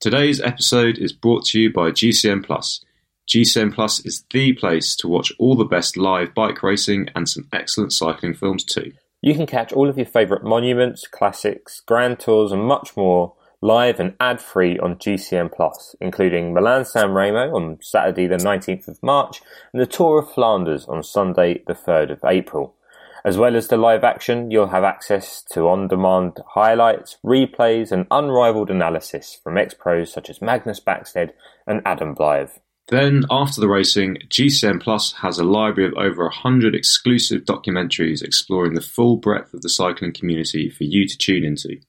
Today's episode is brought to you by GCN Plus. GCN Plus is the place to watch all the best live bike racing and some excellent cycling films too. You can catch all of your favourite monuments, classics, grand tours, and much more live and ad free on GCN Plus, including Milan San Remo on Saturday, the 19th of March, and the Tour of Flanders on Sunday, the 3rd of April. As well as the live action, you'll have access to on demand highlights, replays, and unrivaled analysis from ex pros such as Magnus Backstedt and Adam Blythe. Then, after the racing, GCN Plus has a library of over 100 exclusive documentaries exploring the full breadth of the cycling community for you to tune into.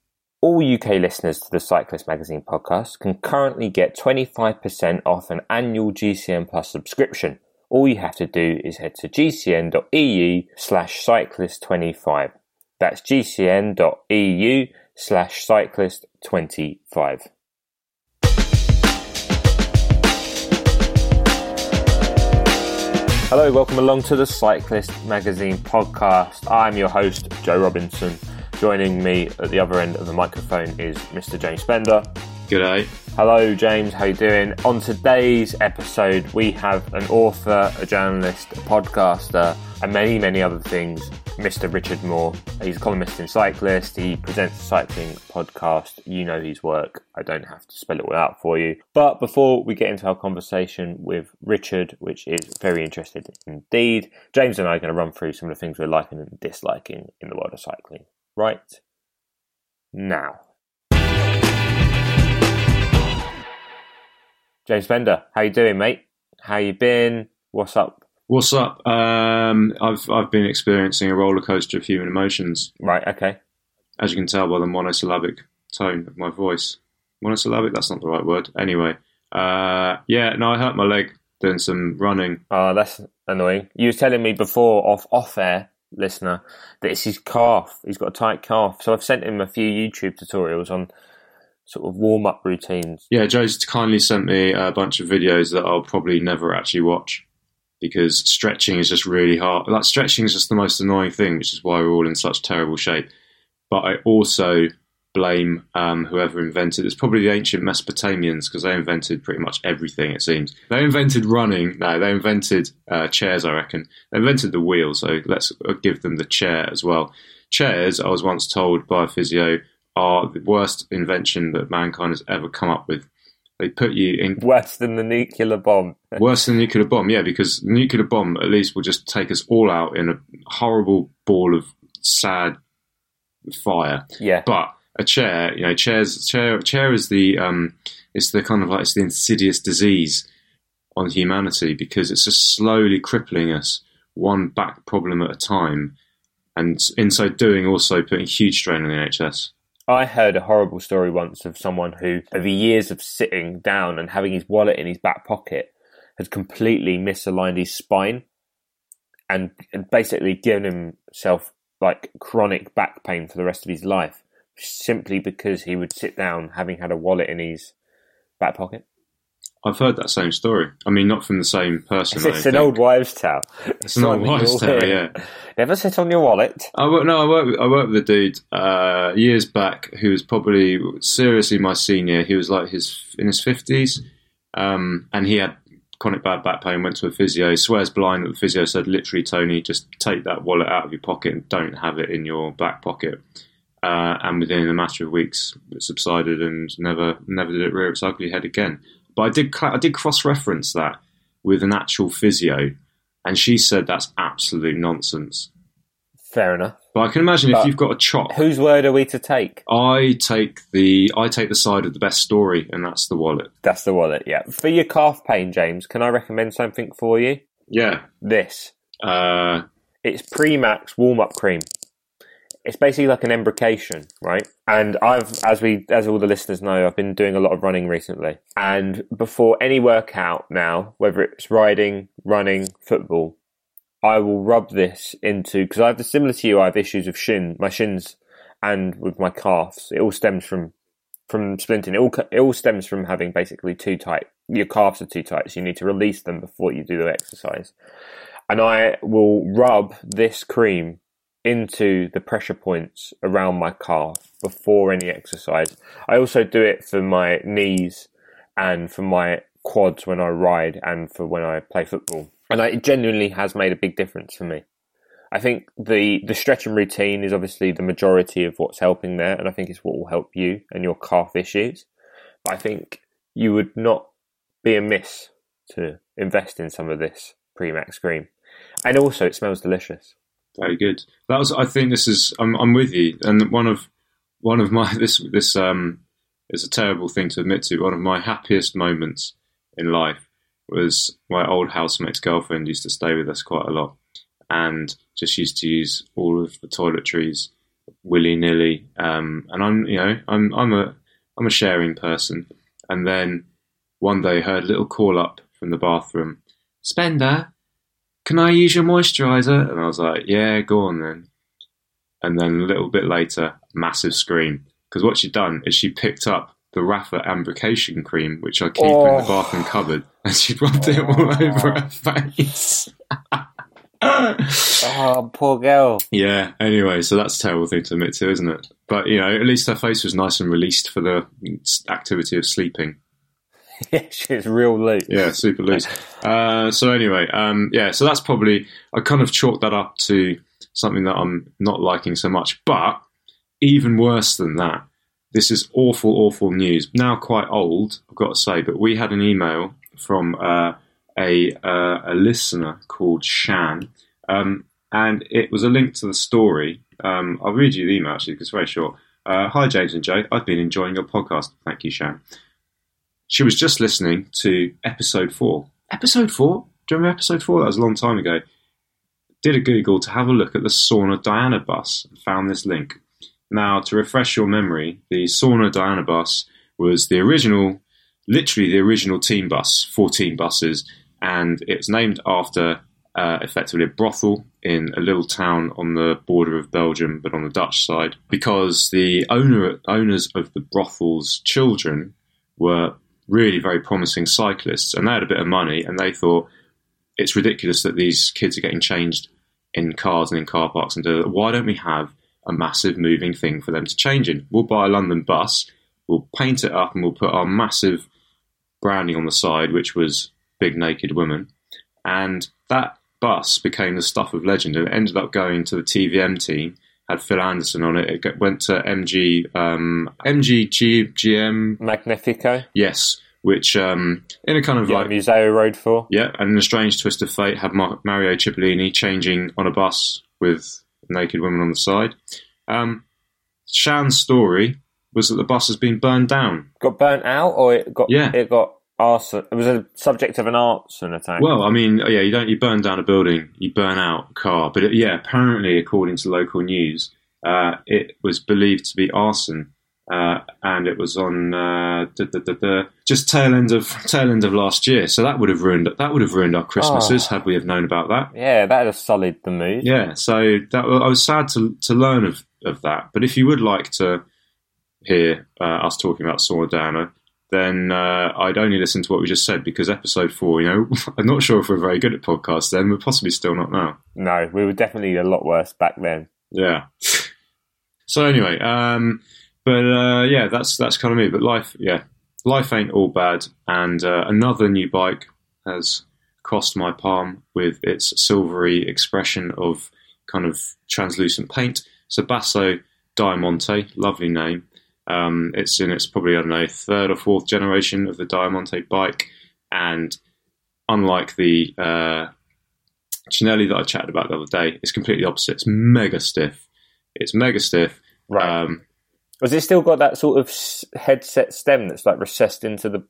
All UK listeners to the Cyclist Magazine podcast can currently get 25% off an annual GCN Plus subscription. All you have to do is head to gcn.eu slash cyclist25. That's gcn.eu slash cyclist25. Hello, welcome along to the Cyclist Magazine podcast. I'm your host, Joe Robinson. Joining me at the other end of the microphone is Mr. James Spender. G'day. Hello, James. How you doing? On today's episode, we have an author, a journalist, a podcaster, and many, many other things. Mr. Richard Moore. He's a columnist and Cyclist. He presents a cycling podcast. You know his work. I don't have to spell it all out for you. But before we get into our conversation with Richard, which is very interesting indeed, James and I are going to run through some of the things we're liking and disliking in the world of cycling. Right now. James Spender, how you doing, mate? How you been? What's up? What's up? Um, I've I've been experiencing a roller coaster of human emotions, Right, okay. as you can tell by the monosyllabic tone of my voice. Monosyllabic? That's not the right word. Anyway, uh, yeah, no, I hurt my leg doing some running. Oh, that's annoying. You were telling me before off off air, listener, that it's his calf. He's got a tight calf. So I've sent him a few YouTube tutorials on sort of warm up routines. Yeah, Joe's kindly sent me a bunch of videos that I'll probably never actually watch because stretching is just really hard. Like stretching is just the most annoying thing, which is why we're all in such terrible shape. But I also blame um, whoever invented it's probably the ancient Mesopotamians because they invented pretty much everything. It seems they invented running. No, they invented uh, chairs. I reckon they invented the wheel. So let's give them the chair as well. Chairs, I was once told by a physio, are the worst invention that mankind has ever come up with. They put you in Worse than the nuclear bomb. worse than the nuclear bomb, yeah, because the nuclear bomb at least will just take us all out in a horrible ball of sad fire. Yeah. But a chair, you know, chairs, chair, chair is the um, it's the kind of like it's the insidious disease on humanity because it's just slowly crippling us one back problem at a time, and in so doing, also putting huge strain on the NHS. I heard a horrible story once of someone who, over years of sitting down and having his wallet in his back pocket, had completely misaligned his spine and and basically given himself like chronic back pain for the rest of his life simply because he would sit down having had a wallet in his back pocket. I've heard that same story. I mean, not from the same person. I It's an think. old wives' tale. It's an old wives' tale, yeah. Never sit on your wallet. I work, no, I worked. With, I worked with a dude uh, years back who was probably seriously my senior. He was like his in his fifties, um, and he had chronic bad back pain. Went to a physio. Swears blind that the physio said, literally, Tony, just take that wallet out of your pocket and don't have it in your back pocket. Uh, and within a matter of weeks, it subsided and never, never did it rear its ugly head again. But I did, I did cross reference that with an actual physio, and she said that's absolute nonsense. Fair enough. But I can imagine if you've got a chop. Whose word are we to take? I take the I take the side of the best story, and that's the wallet. That's the wallet, yeah. For your calf pain, James, can I recommend something for you? Yeah. This. Uh, It's Premax warm up cream. It's basically like an embrocation, right? And I've, as we, as all the listeners know, I've been doing a lot of running recently. And before any workout now, whether it's riding, running, football, I will rub this into because I have the similar to you. I have issues with shin, my shins, and with my calves. It all stems from from splinting. It all it all stems from having basically too tight. Your calves are too tight, so you need to release them before you do the exercise. And I will rub this cream into the pressure points around my calf before any exercise. I also do it for my knees and for my quads when I ride and for when I play football. And it genuinely has made a big difference for me. I think the, the stretching routine is obviously the majority of what's helping there, and I think it's what will help you and your calf issues. But I think you would not be amiss to invest in some of this pre-max cream. And also, it smells delicious. Very good. That was. I think this is. I'm. I'm with you. And one of one of my this this um is a terrible thing to admit to. One of my happiest moments in life was my old housemate's girlfriend used to stay with us quite a lot, and just used to use all of the toiletries willy nilly. Um, and I'm, you know, I'm I'm a I'm a sharing person. And then one day heard a little call up from the bathroom, Spender, can I use your moisturizer? And I was like, yeah, go on then. And then a little bit later, massive scream. Because what she'd done is she picked up the Rapha embrocation cream, which I keep oh. in the oh. bathroom cupboard, and she rubbed it all oh. over her face. oh, poor girl. Yeah, anyway, so that's a terrible thing to admit to, isn't it? But, you know, at least her face was nice and released for the activity of sleeping. yeah, she's real loose. Yeah, super loose. uh, so anyway, um, yeah, so that's probably I kind of chalked that up to something that I'm not liking so much. But even worse than that, this is awful, awful news. Now quite old, I've got to say, but we had an email from uh, a uh, a listener called Shan, um, and it was a link to the story. Um, I'll read you the email actually because it's very short. Uh, Hi James and Joe, I've been enjoying your podcast. Thank you, Shan. She was just listening to episode four. Episode four? Do you remember episode four? That was a long time ago. Did a Google to have a look at the Sauna Diana bus and found this link. Now, to refresh your memory, the Sauna Diana bus was the original, literally the original team bus, 14 buses, and it was named after uh, effectively a brothel in a little town on the border of Belgium, but on the Dutch side, because the owner owners of the brothel's children were really very promising cyclists, and they had a bit of money, and they thought it's ridiculous that these kids are getting changed in cars and in car parks, and why don't we have a massive moving thing for them to change in? We'll buy a London bus, we'll paint it up, and we'll put our massive branding on the side, which was big naked woman, and that bus became the stuff of legend, and it ended up going to the TVM team had Phil Anderson on it. It went to MG um, MG GM Maglificio. Yes, which um, in a kind of yeah, like Museeuw Road for yeah, and in a strange twist of fate, had Mario Cipollini changing on a bus with naked women on the side. Um, Shan's story was that the bus has been burned down. Got burnt out, or it got yeah. it got arson. It was a subject of an arson attack. Well, I mean, yeah, you don't you burn down a building, you burn out a car, but it, yeah, apparently, according to local news, uh, it was believed to be arson. Uh, and it was on uh, da, da, da, just tail end of tail end of last year. So that would have ruined that would have ruined our Christmases oh. had we have known about that. Yeah, that would have sullied the mood. Yeah, so that, I was sad to to learn of, of that. But if you would like to hear uh, us talking about Sauna Diana, then uh, I'd only listen to what we just said because episode four, you know, I'm not sure if we're very good at podcasts then. We're possibly still not now. No, we were definitely a lot worse back then. Yeah. So anyway, um, but uh, yeah, that's that's kind of me. But life, yeah, life ain't all bad. And uh, another new bike has crossed my palm with its silvery expression of kind of translucent paint. So Basso Diamante, lovely name. Um, it's in its probably I don't know third or fourth generation of the Diamante bike, and unlike the uh, that I chatted about the other day, it's completely opposite. It's mega stiff. It's mega stiff. Right. Um, Has it still got that sort of headset stem that's like recessed into the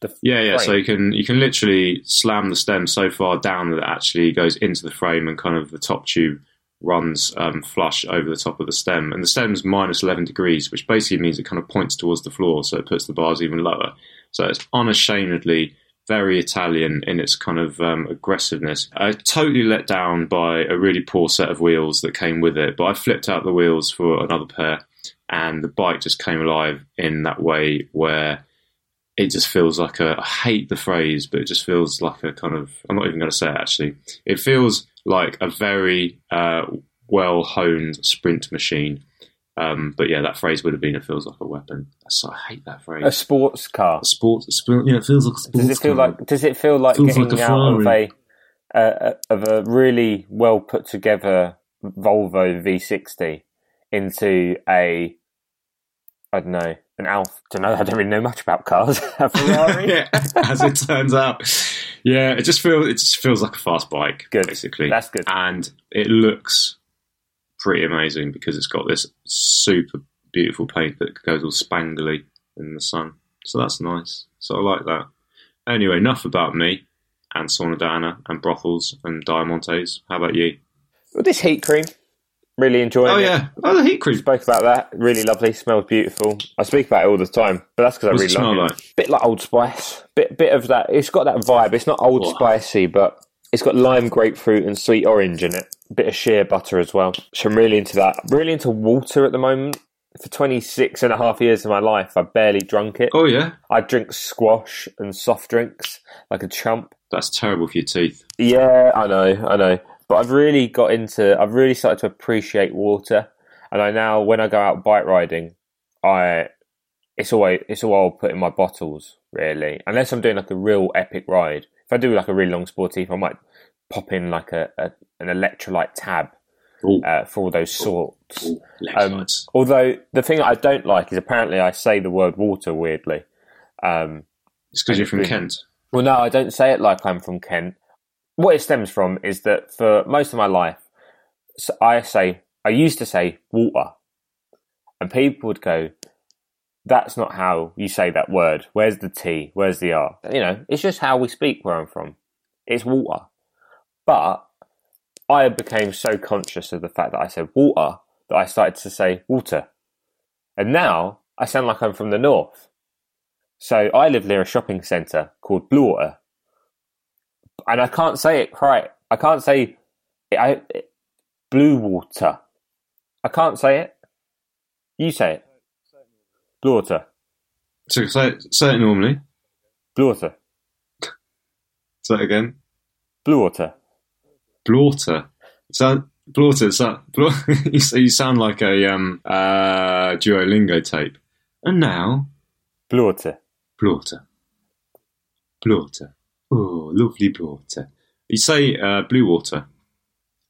the yeah, yeah. So you can you can literally slam the stem so far down that it actually goes into the frame and kind of the top tube runs um, flush over the top of the stem, and the stem's minus 11 degrees, which basically means it kind of points towards the floor, so it puts the bars even lower. So it's unashamedly very Italian in its kind of um, aggressiveness. I totally let down by a really poor set of wheels that came with it, but I flipped out the wheels for another pair, and the bike just came alive in that way where it just feels like a. I hate the phrase, but it just feels like a kind of. I'm not even going to say it actually. It feels like a very uh, well honed sprint machine. Um, but yeah, that phrase would have been "it feels like a weapon." So I hate that phrase. A sports car. sports, sport, yeah, it feels like a sports. Does it feel car. like? Does it feel like Feels getting like a out of a uh, of a really well put together Volvo V60 into a I don't know an Alfa? Don't know. I don't really know much about cars. a Ferrari. yeah, as it turns out, yeah, it just feels it just feels like a fast bike, Good. basically. That's good. and it looks pretty amazing because it's got this super beautiful paint that goes all spangly in the sun. So that's nice. So I like that. Anyway, enough about me and Sauna Diana and brothels and diamantes. How about you? Well, this heat cream, really enjoying it. Oh it. yeah, oh the heat cream. Spoke about that. Really lovely. Smells beautiful. I speak about it all the time, but that's because I really it smell like like? it. Bit like Old Spice. Bit bit of that. It's got that vibe. It's not Old Oh. Spicey, but it's got lime, grapefruit, and sweet orange in it. A Bit of shea butter as well. So I'm really into that. I'm really into water at the moment. For 26 and a half years of my life, I've barely drunk it. Oh yeah, I drink squash and soft drinks like a chump. that's terrible for your teeth. Yeah, I know, I know. But I've really got into. I've really started to appreciate water, and I now, when I go out bike riding, I it's always it's all I'll put in my bottles really, unless I'm doing like a real epic ride. If I do like a really long sporty, I might pop in like a, a an electrolyte tab uh, for all those sorts. oh, Um, although the thing I don't like is apparently I say the word water weirdly. Um, it's because you're from. Kent. well, no, I don't say it like I'm from Kent. What it stems from is that for most of my life, I say, I used to say water. And people would go, that's not how you say that word. Where's the T? Where's the R? You know, it's just how we speak where I'm from. It's water. But I became so conscious of the fact that I said water that I started to say water. And now I sound like I'm from the north. So I live near a shopping centre called Blue Water, and I can't say it right. I can't say I it, Blue Water. I can't say it. You say it. Blue Water. So say it, say it normally. Blue Water. Say it again. Blue Water. Blaughter. Sound Blaughter. So, you sound like a um uh Duolingo tape. And now Blue Water. Blaughter. Oh, lovely blue water. You say uh, blue water.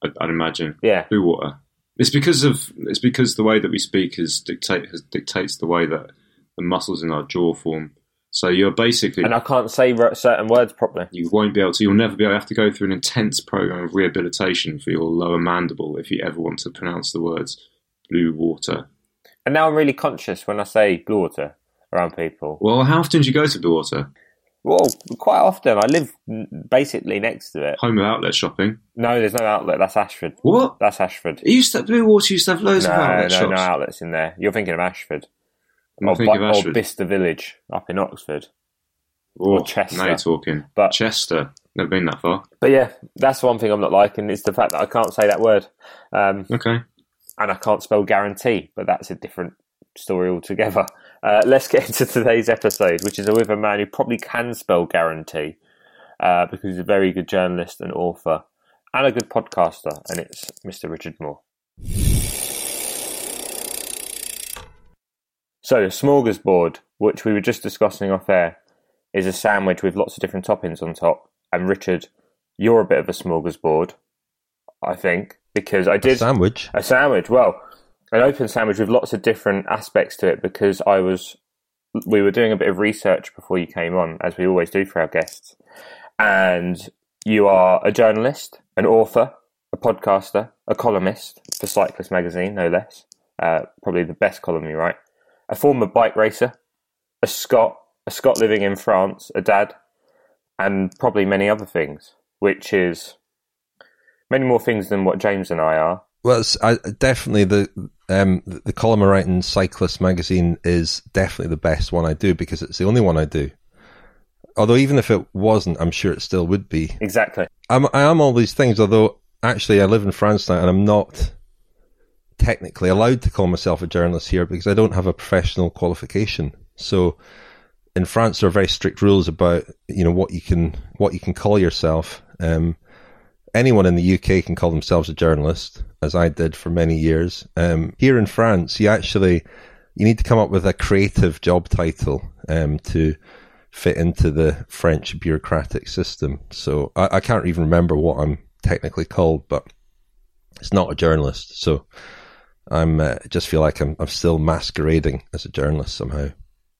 I'd, I'd imagine Yeah. blue water. It's because of it's because the way that we speak is dictate has, dictates the way that the muscles in our jaw form. So you're basically And I can't say certain words properly. you won't be able to. You'll never be able to have to go through an intense program of rehabilitation for your lower mandible if you ever want to pronounce the words blue water. And now I'm really conscious when I say Blue Water around people. Well, how often do you go to blue water? Well, quite often. I live basically next to it. Home of outlet shopping. No, there's no outlet. That's Ashford. What? That's Ashford. It used to blue water used to have loads No, of outlet no, shops. no outlets in there. You're thinking of Ashford. I'm or, thinking of or Ashford. Bicester Village up in Oxford. Oh, Chester. Now you're talking. But- Chester. Never been that far. But yeah, that's one thing I'm not liking is the fact that I can't say that word. Um, Okay. and I can't spell guarantee, but that's a different story altogether. Uh, let's get into today's episode, which is with a man who probably can spell guarantee uh, because he's a very good journalist and author and a good podcaster, and it's Mr. Richard Moore. So, a smorgasbord, which we were just discussing off air, is a sandwich with lots of different toppings on top. And Richard, you're a bit of a smorgasbord, I think, because I did a Sandwich. a sandwich. Well, an open sandwich with lots of different aspects to it because I was we were doing a bit of research before you came on, as we always do for our guests. And you are a journalist, an author, a podcaster, a columnist for Cyclist Magazine, no less. Uh, probably the best column you write. A former bike racer, a Scot, a Scot living in France, a dad, and probably many other things, which is many more things than what James and I are. Well, it's, I, definitely the um, the column I write in Cyclist magazine is definitely the best one I do because it's the only one I do. Although even if it wasn't, I'm sure it still would be. Exactly. I'm I am all these things. Although actually, I live in France now, and I'm not technically allowed to call myself a journalist here because I don't have a professional qualification. So in France, there are very strict rules about you know what you can what you can call yourself. Um, anyone in the UK can call themselves a journalist, as I did for many years. Um, here in France, you actually you need to come up with a creative job title um, to fit into the French bureaucratic system. So I, I can't even remember what I'm technically called, but it's not a journalist. So I'm uh, just feel like I'm I'm still masquerading as a journalist somehow.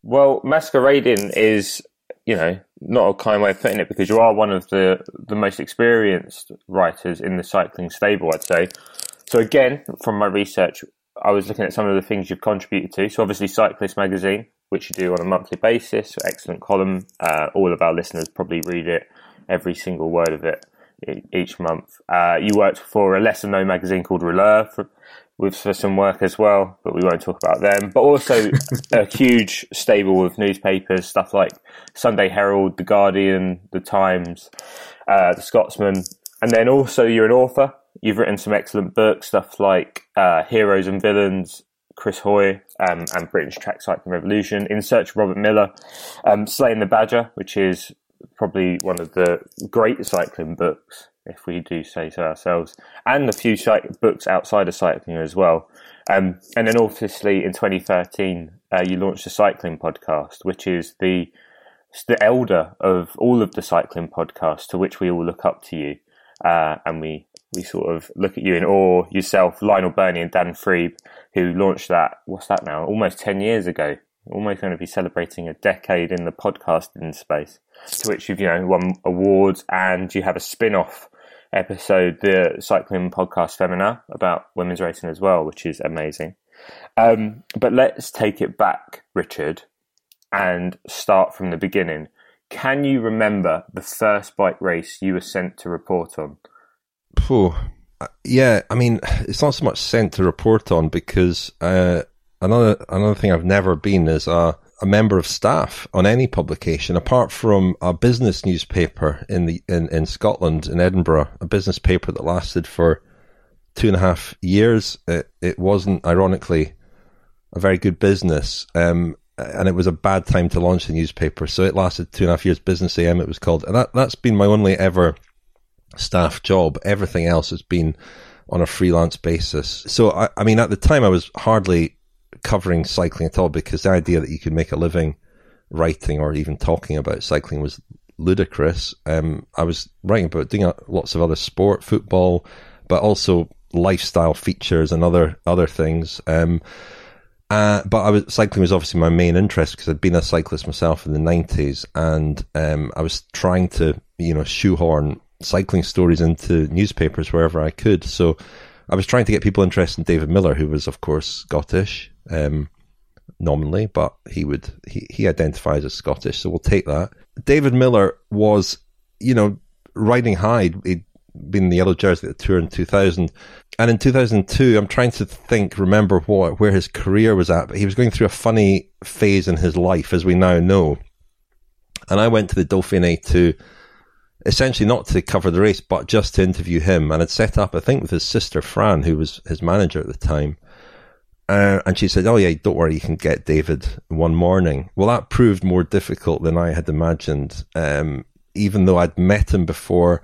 Well, masquerading is you know, not a kind way of putting it because you are one of the, the most experienced writers in the cycling stable, I'd say. So again, from my research, I was looking at some of the things you've contributed to. So obviously, Cyclist Magazine, which you do on a monthly basis, excellent column. Uh, all of our listeners probably read it, every single word of it each month. Uh, you worked for a lesser known magazine called Rouleur for, with for some work as well, but we won't talk about them. But also a huge stable of newspapers, stuff like Sunday Herald, The Guardian, The Times, uh, The Scotsman, and then also you're an author. You've written some excellent books, stuff like uh, Heroes and Villains, Chris Hoy, um, and Britain's Track Cycling Revolution, In Search of Robert Millar, um, Slaying the Badger, which is probably one of the great cycling books if we do say so ourselves, and a few books outside of cycling as well. Um, and then obviously in 2013, uh, you launched a cycling podcast, which is the the elder of all of the cycling podcasts, to which we all look up to you, uh, and we we sort of look at you in awe. Yourself, Lionel Birnie, and Dan Friebe, who launched that. What's that now? Almost ten years ago. Almost going to be celebrating a decade in the podcasting space. To which you've you know won awards, and you have a spin off episode, the cycling podcast Femina about women's racing as well, which is amazing. Um, but let's take it back, Richard, and start from the beginning. Can you remember the first bike race you were sent to report on? Oh, yeah. I mean, it's not so much sent to report on because uh, another another thing I've never been is a a member of staff on any publication, apart from a business newspaper in the in, in Scotland, in Edinburgh, a business paper that lasted for two and a half years. It, it wasn't, ironically, a very good business, um, and it was a bad time to launch the newspaper. So it lasted two and a half years. Business AM, it was called, and that that's been my only ever staff job. Everything else has been on a freelance basis. So I, I mean, at the time, I was hardly covering cycling at all because the idea that you could make a living writing or even talking about cycling was ludicrous. Um, I was writing about doing lots of other sport, football, but also lifestyle features and other other things. Um, uh, but I was cycling was obviously my main interest because I'd been a cyclist myself in the nineties, and um, I was trying to you know shoehorn cycling stories into newspapers wherever I could. So I was trying to get people interested in David Millar, who was of course Scottish, um, nominally, but he would he, he identifies as Scottish, so we'll take that. David Millar was, you know, riding high. He'd been the yellow jersey at the tour in 2000, and in 2002, I'm trying to think, remember what where his career was at, but he was going through a funny phase in his life, as we now know. And I went to the Dauphiné to essentially not to cover the race, but just to interview him. And had set up, I think, with his sister Fran, who was his manager at the time. Uh, and she said, "Oh yeah, don't worry, you can get David one morning." Well, that proved more difficult than I had imagined. Um, even though I'd met him before,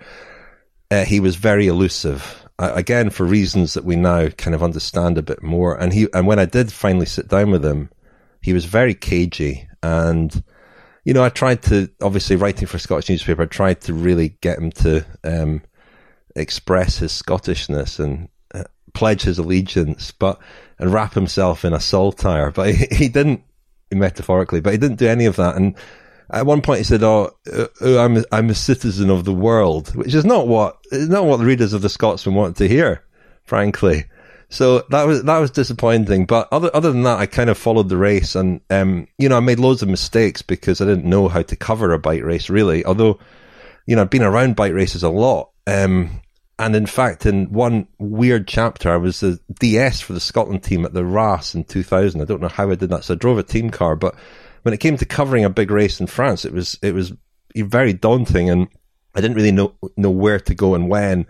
uh, he was very elusive. Again, for reasons that we now kind of understand a bit more. And he, and when I did finally sit down with him, he was very cagey. And you know, I tried to obviously writing for a Scottish newspaper. I tried to really get him to um, express his Scottishness and uh, pledge his allegiance, but and wrap himself in a saltire. But he, he didn't, metaphorically, but he didn't do any of that. And at one point he said, "Oh, uh, uh, I'm a, I'm a citizen of the world," which is not what not what the readers of the Scotsman want to hear, frankly. So that was that was disappointing. But other other than that, I kind of followed the race, and um, you know, I made loads of mistakes because I didn't know how to cover a bike race really. Although, you know, I've been around bike races a lot. Um, and in fact, in one weird chapter, I was the DS for the Scotland team at the RAS in 2000. I don't know how I did that. So I drove a team car, but when it came to covering a big race in France, it was, it was very daunting and I didn't really know, know where to go and when.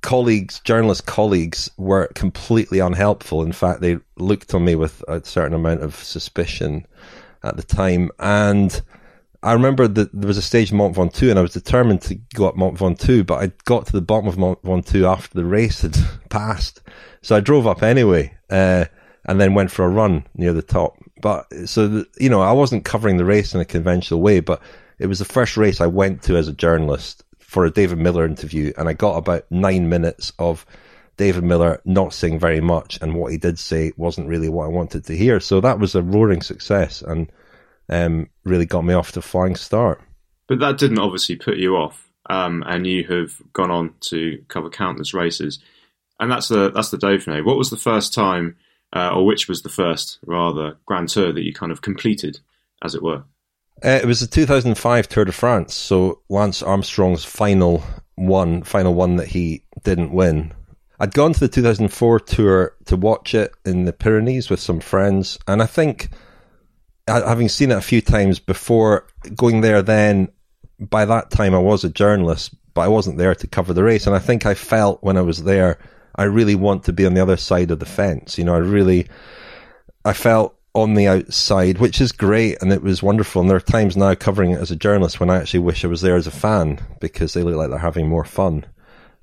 Colleagues, journalist colleagues were completely unhelpful. In fact, they looked on me with a certain amount of suspicion at the time. And I remember that there was a stage Mont Ventoux and I was determined to go up Mont Ventoux, but I got to the bottom of Mont Ventoux after the race had passed. So I drove up anyway, uh, and then went for a run near the top. But so, the, you know, I wasn't covering the race in a conventional way, but it was the first race I went to as a journalist for a David Millar interview, and I got about nine minutes of David Millar not saying very much, and what he did say wasn't really what I wanted to hear. So that was a roaring success, and um, really got me off to a flying start. But that didn't obviously put you off, um, and you have gone on to cover countless races, and that's the that's the Dauphiné. What was the first time, uh, or which was the first rather Grand Tour that you kind of completed, as it were? Uh, it was the 2005 Tour de France, so Lance Armstrong's final one, final one that he didn't win. I'd gone to the 2004 tour to watch it in the Pyrenees with some friends, and I think having seen it a few times before going there then by that time I was a journalist but I wasn't there to cover the race and I think I felt when I was there I really want to be on the other side of the fence you know I really I felt on the outside which is great and it was wonderful. And there are times now covering it as a journalist when I actually wish I was there as a fan because they look like they're having more fun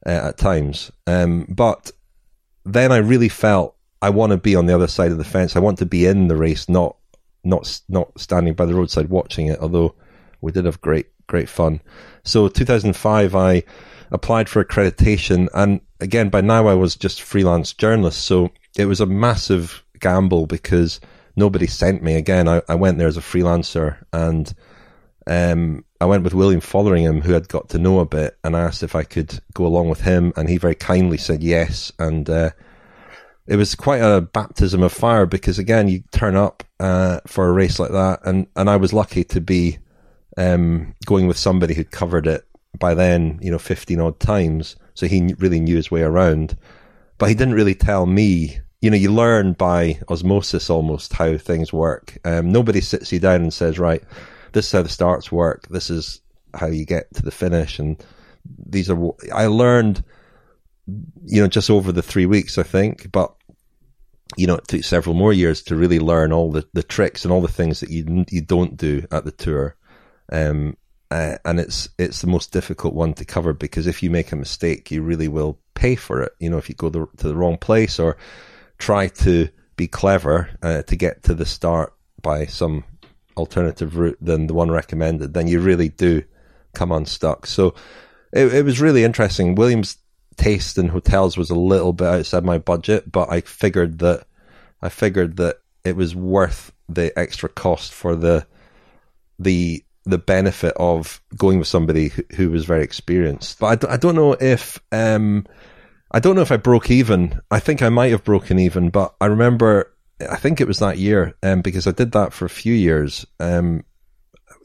uh, at times. Um, but then I really felt I want to be on the other side of the fence. I want to be in the race not not not standing by the roadside watching it, although we did have great great fun. So 2005, I applied for accreditation, and again by now I was just freelance journalist, so it was a massive gamble because nobody sent me. Again, I, I went there as a freelancer, and um, I went with William Fotheringham, who had got to know a bit, and asked if I could go along with him, and he very kindly said yes, and uh, it was quite a baptism of fire because again, you turn up uh, for a race like that, and and I was lucky to be um, going with somebody who'd covered it by then, you know, fifteen odd times, so he really knew his way around. But he didn't really tell me. You know, you learn by osmosis almost how things work. Um, nobody sits you down and says, "Right, this is how the starts work. This is how you get to the finish," and these are. I learned you know, just over the three weeks, I think. But you know, it took several more years to really learn all the, the tricks and all the things that you you don't do at the tour. Um, uh, and it's it's the most difficult one to cover because if you make a mistake, you really will pay for it. You know, if you go the, to the wrong place or try to be clever uh, to get to the start by some alternative route than the one recommended, then you really do come unstuck. So it, it was really interesting. Williams taste in hotels was a little bit outside my budget, but I figured that I figured that it was worth the extra cost for the the the benefit of going with somebody who, who was very experienced. But I d- I don't know if um, I don't know if I broke even. I think I might have broken even, but I remember I think it was that year um, because I did that for a few years. Um,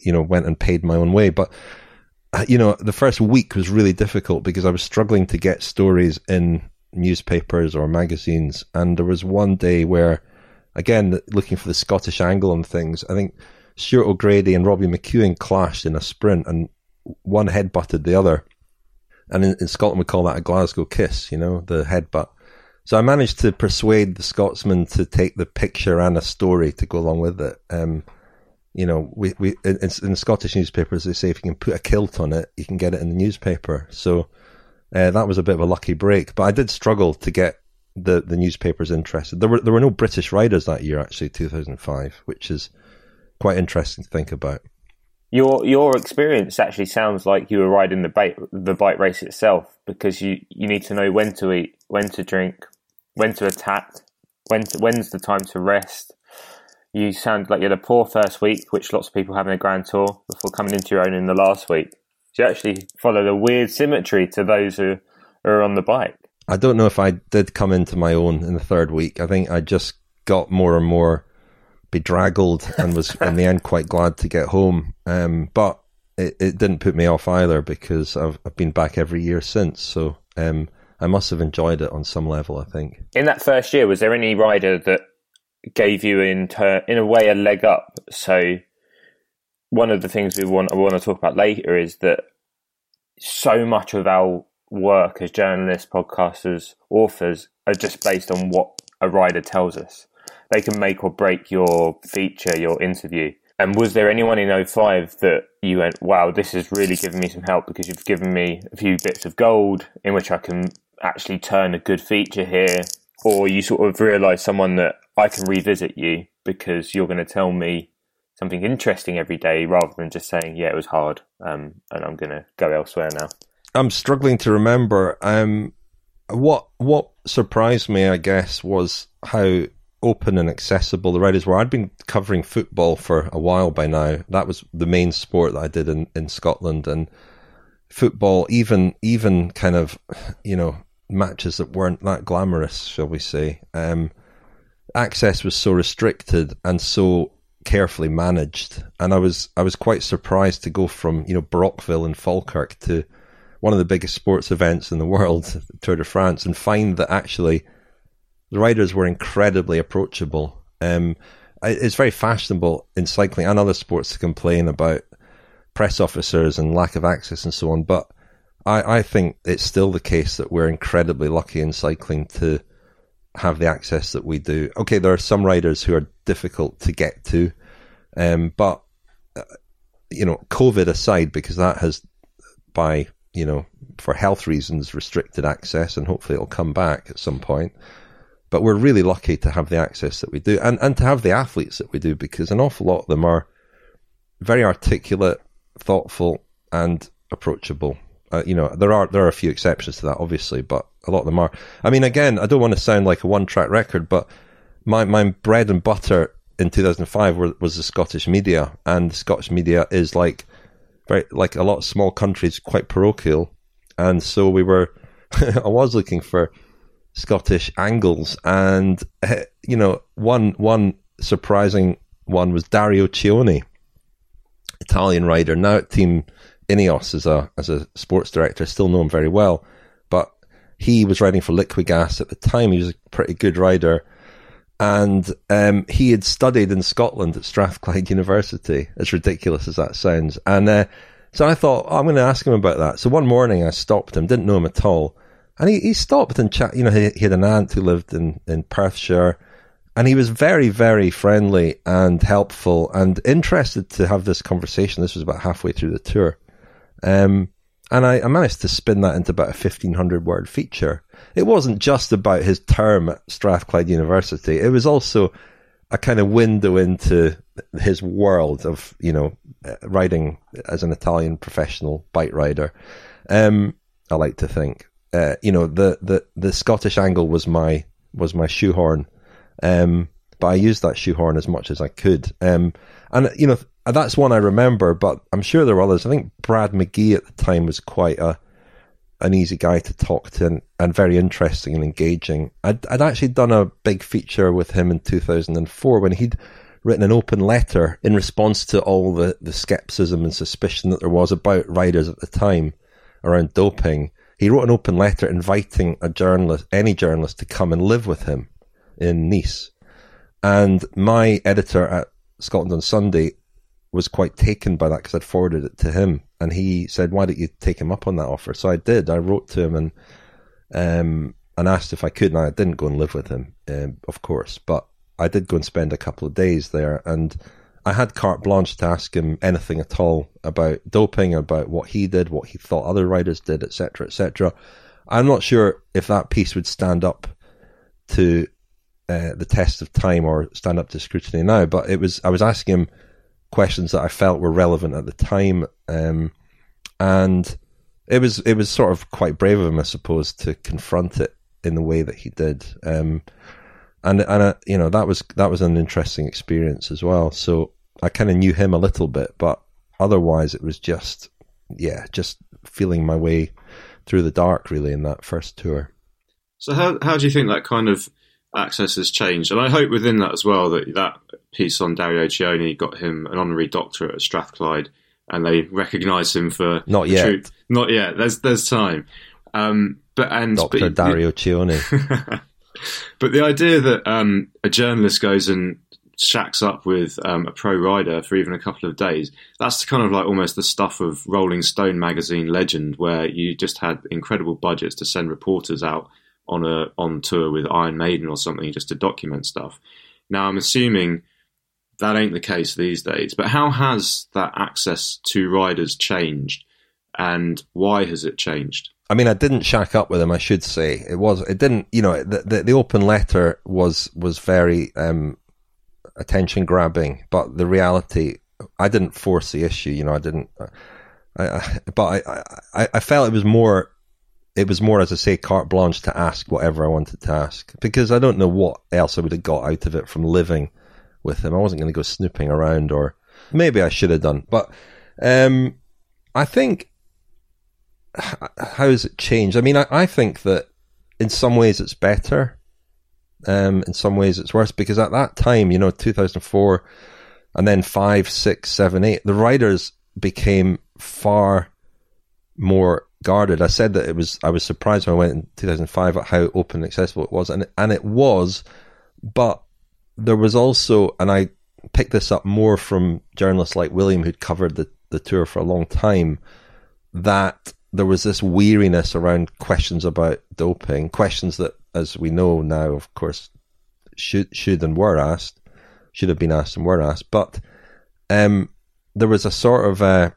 you know, went and paid my own way, but you know, the first week was really difficult because I was struggling to get stories in newspapers or magazines. And there was one day where, again, looking for the Scottish angle on things, I think Stuart O'Grady and Robbie McEwen clashed in a sprint and one head butted the other. And in, in Scotland, we call that a Glasgow kiss, you know, the headbutt. So I managed to persuade the Scotsman to take the picture and a story to go along with it. Um, you know, we, we in, in, Scottish newspapers they say if you can put a kilt on it, you can get it in the newspaper. So uh, that was a bit of a lucky break. But I did struggle to get the, the newspapers interested. There were there were no British writers that year, actually, two thousand five, which is quite interesting to think about. Your your experience actually sounds like you were riding the bike the bike race itself because you, you need to know when to eat, when to drink, when to attack, when to, when's the time to rest you sound like you had a poor first week, which lots of people have in a grand tour, before coming into your own in the last week. So you actually followed a weird symmetry to those who are on the bike. I don't know if I did come into my own in the third week. I think I just got more and more bedraggled and was in the end quite glad to get home. Um, but it, it didn't put me off either because I've, I've been back every year since. So um, I must have enjoyed it on some level, I think. In that first year, was there any rider that gave you in ter- in a way a leg up. So one of the things we want I want to talk about later is that so much of our work as journalists, podcasters, authors are just based on what a rider tells us. They can make or break your feature, your interview. And was there anyone in 05 that you went, wow, this has really given me some help because you've given me a few bits of gold in which I can actually turn a good feature here? Or you sort of realised someone that I can revisit you because you're going to tell me something interesting every day rather than just saying, yeah, it was hard um, and I'm going to go elsewhere now? I'm struggling to remember. Um, what what surprised me, I guess, was how open and accessible the writers were. I'd been covering football for a while by now. That was the main sport that I did in, in Scotland and football, even even kind of you know matches that weren't that glamorous, shall we say. Um, access was so restricted and so carefully managed, and I was I was quite surprised to go from you know Brockville and Falkirk to one of the biggest sports events in the world, Tour de France, and find that actually the riders were incredibly approachable. Um, it's very fashionable in cycling and other sports to complain about press officers and lack of access and so on, but I, I think it's still the case that we're incredibly lucky in cycling to have the access that we do. Okay, there are some riders who are difficult to get to, um, but uh, you know, COVID aside, because that has by you know for health reasons restricted access, and hopefully it'll come back at some point. But we're really lucky to have the access that we do and, and to have the athletes that we do because an awful lot of them are very articulate, thoughtful, and approachable. Uh, you know, there are there are a few exceptions to that, obviously, but a lot of them are. I mean, again, I don't want to sound like a one track record, but my my bread and butter in 2005 were, was the Scottish media, and Scottish media is like very like a lot of small countries, quite parochial, and so we were. I was looking for Scottish angles, and eh, you know, one one surprising one was Dario Cioni, Italian rider, now at Team Ineos as a as a sports director. Still know him very well, but he was riding for Liquigas at the time. He was a pretty good rider, and um, he had studied in Scotland at Strathclyde University. As ridiculous as that sounds, and uh, so I thought oh, I'm going to ask him about that. So one morning I stopped him, didn't know him at all and he, he stopped and chat. You know, he, he had an aunt who lived in, in Perthshire. And he was very, very friendly and helpful and interested to have this conversation. This was about halfway through the tour. Um, and I, I, managed to spin that into about a 1500 word feature. It wasn't just about his term at Strathclyde University. It was also a kind of window into his world of, you know, riding as an Italian professional bike rider. Um, I like to think uh, you know, the, the, the Scottish angle was my was my shoehorn, um, but I used that shoehorn as much as I could. Um, and you know, that's one I remember, but I'm sure there were others. I think Brad McGee at the time was quite a an easy guy to talk to and, and very interesting and engaging. I'd, I'd actually done a big feature with him in 2004 when he'd written an open letter in response to all the, the skepticism and suspicion that there was about riders at the time around doping he wrote an open letter inviting a journalist, any journalist, to come and live with him in Nice. And my editor at Scotland on Sunday was quite taken by that because I'd forwarded it to him, and he said, "Why don't you take him up on that offer?" So I did. I wrote to him and um, and asked if I could. Now I didn't go and live with him, um, of course, but I did go and spend a couple of days there, and I had carte blanche to ask him anything at all about doping, about what he did, what he thought other riders did, etc., etc. I'm not sure if that piece would stand up to uh, the test of time or stand up to scrutiny now, but it was. I was asking him questions that I felt were relevant at the time, um, and it was it was sort of quite brave of him, I suppose, to confront it in the way that he did. Um, and and uh, you know that was that was an interesting experience as well. So I kind of knew him a little bit, but otherwise it was just yeah, just feeling my way through the dark really in that first tour. So how how do you think that kind of access has changed? And I hope within that as well that that piece on Dario Cioni got him an honorary doctorate at Strathclyde, and they recognise him for not yet. Truth. Not yet. There's there's time. Um, but and Doctor Dario Cioni. but the idea that um, a journalist goes and shacks up with um, a pro rider for even a couple of days, that's kind of like almost the stuff of Rolling Stone magazine legend, where you just had incredible budgets to send reporters out on a on tour with Iron Maiden or something just to document stuff. Now I'm assuming that ain't the case these days. But how has that access to riders changed, and why has it changed? I mean, I didn't shack up with him. I should say it was. It didn't. You know, the the, the open letter was was very um, attention grabbing, but the reality, I didn't force the issue. You know, I didn't. I, I, but I, I I felt it was more. It was more, as I say, carte blanche to ask whatever I wanted to ask because I don't know what else I would have got out of it from living with him. I wasn't going to go snooping around, or maybe I should have done. But um, I think how has it changed? I mean, I, I think that in some ways it's better. Um, in some ways it's worse because at that time, you know, 2004 and then five, six, seven, eight, the riders became far more guarded. I said that it was, I was surprised when I went in 2005 at how open and accessible it was. And, and it was, but there was also, and I picked this up more from journalists like William who'd covered the, the tour for a long time, that there was this weariness around questions about doping, questions that, as we know now, of course, should should and were asked, should have been asked and were asked, but um, there was a sort of a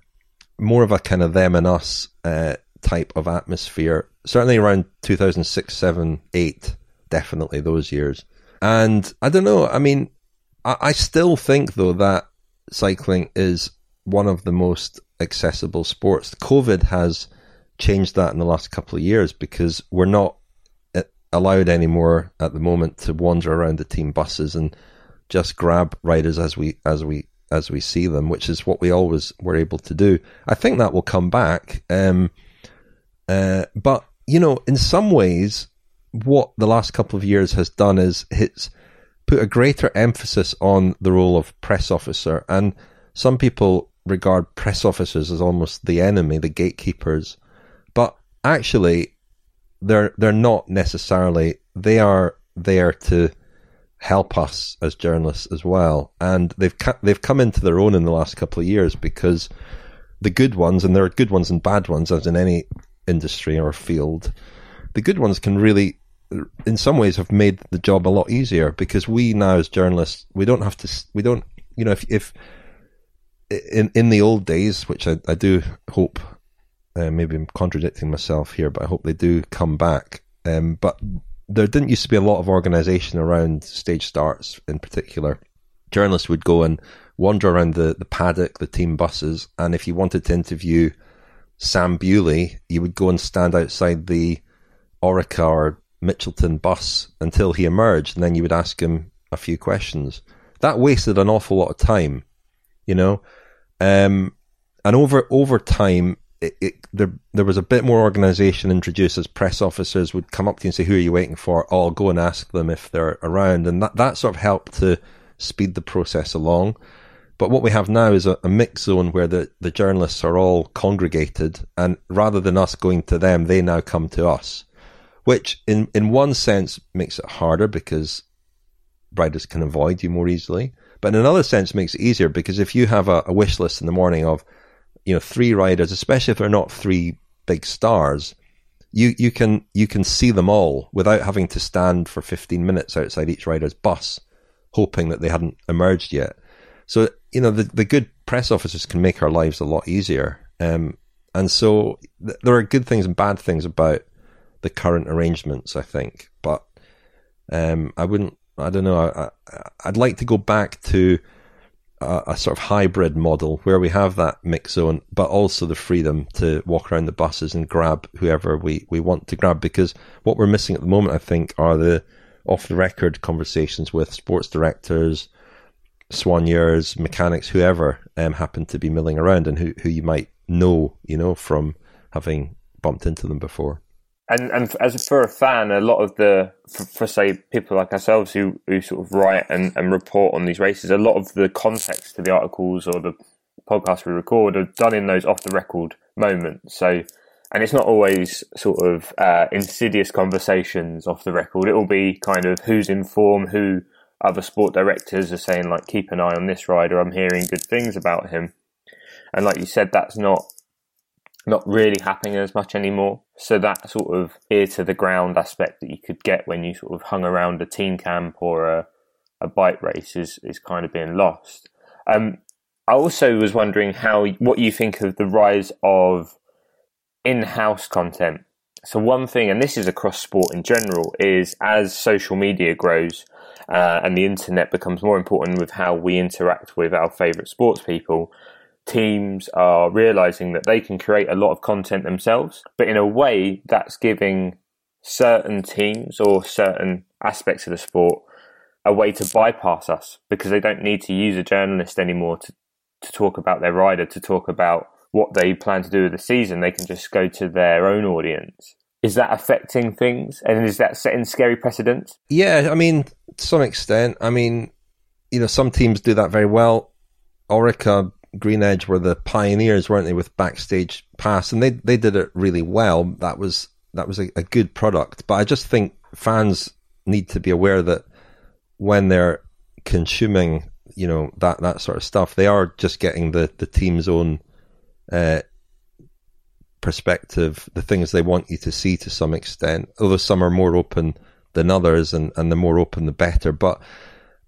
more of a kind of them and us uh, type of atmosphere. Certainly around 2006, 7, 8, definitely those years. And I don't know. I mean, I, I still think though that cycling is one of the most accessible sports. COVID has changed that in the last couple of years because we're not uh, allowed anymore at the moment to wander around the team buses and just grab riders as we as we as we see them, which is what we always were able to do. I think that will come back, um, uh, but you know, in some ways, what the last couple of years has done is it's put a greater emphasis on the role of press officer, and some people regard press officers as almost the enemy, the gatekeepers actually they're they're not necessarily they are there to help us as journalists as well. And they've they've come into their own in the last couple of years because the good ones and there are good ones and bad ones as in any industry or field the good ones can really in some ways have made the job a lot easier because we now as journalists we don't have to we don't you know if if in in the old days which I, I do hope uh, maybe I'm contradicting myself here, but I hope they do come back. Um, but there didn't used to be a lot of organisation around stage starts in particular. Journalists would go and wander around the, the paddock, the team buses, and if you wanted to interview Sam Bewley, you would go and stand outside the Orica or Mitchelton bus until he emerged, and then you would ask him a few questions. That wasted an awful lot of time, you know. Um, and over over time, it, it, there there was a bit more organisation introduced as press officers would come up to you and say, "Who are you waiting for?" Oh, I'll go and ask them if they're around, and that that sort of helped to speed the process along. But what we have now is a, a mixed zone where the, the journalists are all congregated, and rather than us going to them, they now come to us, which in in one sense makes it harder because writers can avoid you more easily. But in another sense, makes it easier because if you have a, a wish list in the morning of you know three riders, especially if they're not three big stars, you you can you can see them all without having to stand for 15 minutes outside each rider's bus, hoping that they hadn't emerged yet. So you know the the good press officers can make our lives a lot easier. Um, and so th- there are good things and bad things about the current arrangements, I think. But um, I wouldn't. I don't know. I, I, I'd like to go back to a, sort of hybrid model where we have that mix zone, but also the freedom to walk around the buses and grab whoever we, we want to grab. Because what we're missing at the moment, I think, are the off the record conversations with sports directors, soigneurs, mechanics, whoever um, happen to be milling around and who, who you might know, you know, from having bumped into them before and and as for a fan, a lot of the for, for, say people like ourselves who who sort of write and, and report on these races, a lot of the context to the articles or the podcasts we record are done in those off the record moments. So, and it's not always sort of uh, insidious conversations off the record. It will be kind of who's in form, who other sport directors are saying like keep an eye on this rider. I'm hearing good things about him, and like you said, that's not not really happening as much anymore. So that sort of ear to the ground aspect that you could get when you sort of hung around a team camp or a, a bike race is is kind of being lost. Um, I also was wondering how what you think of the rise of in-house content. So one thing, and this is across sport in general, is as social media grows uh, and the internet becomes more important with how we interact with our favourite sports people, teams are realizing that they can create a lot of content themselves, but in a way that's giving certain teams or certain aspects of the sport a way to bypass us because they don't need to use a journalist anymore to, to talk about their rider, to talk about what they plan to do with the season. They can just go to their own audience. Is that affecting things? And is that setting scary precedents? Yeah, I mean, to some extent. I mean, you know, some teams do that very well. Orica, Green Edge were the pioneers, weren't they, with backstage pass, and they they did it really well. That was that was a, a good product. But I just think fans need to be aware that when they're consuming, you know, that that sort of stuff, they are just getting the the team's own uh, perspective, the things they want you to see to some extent. Although some are more open than others, and and the more open, the better. But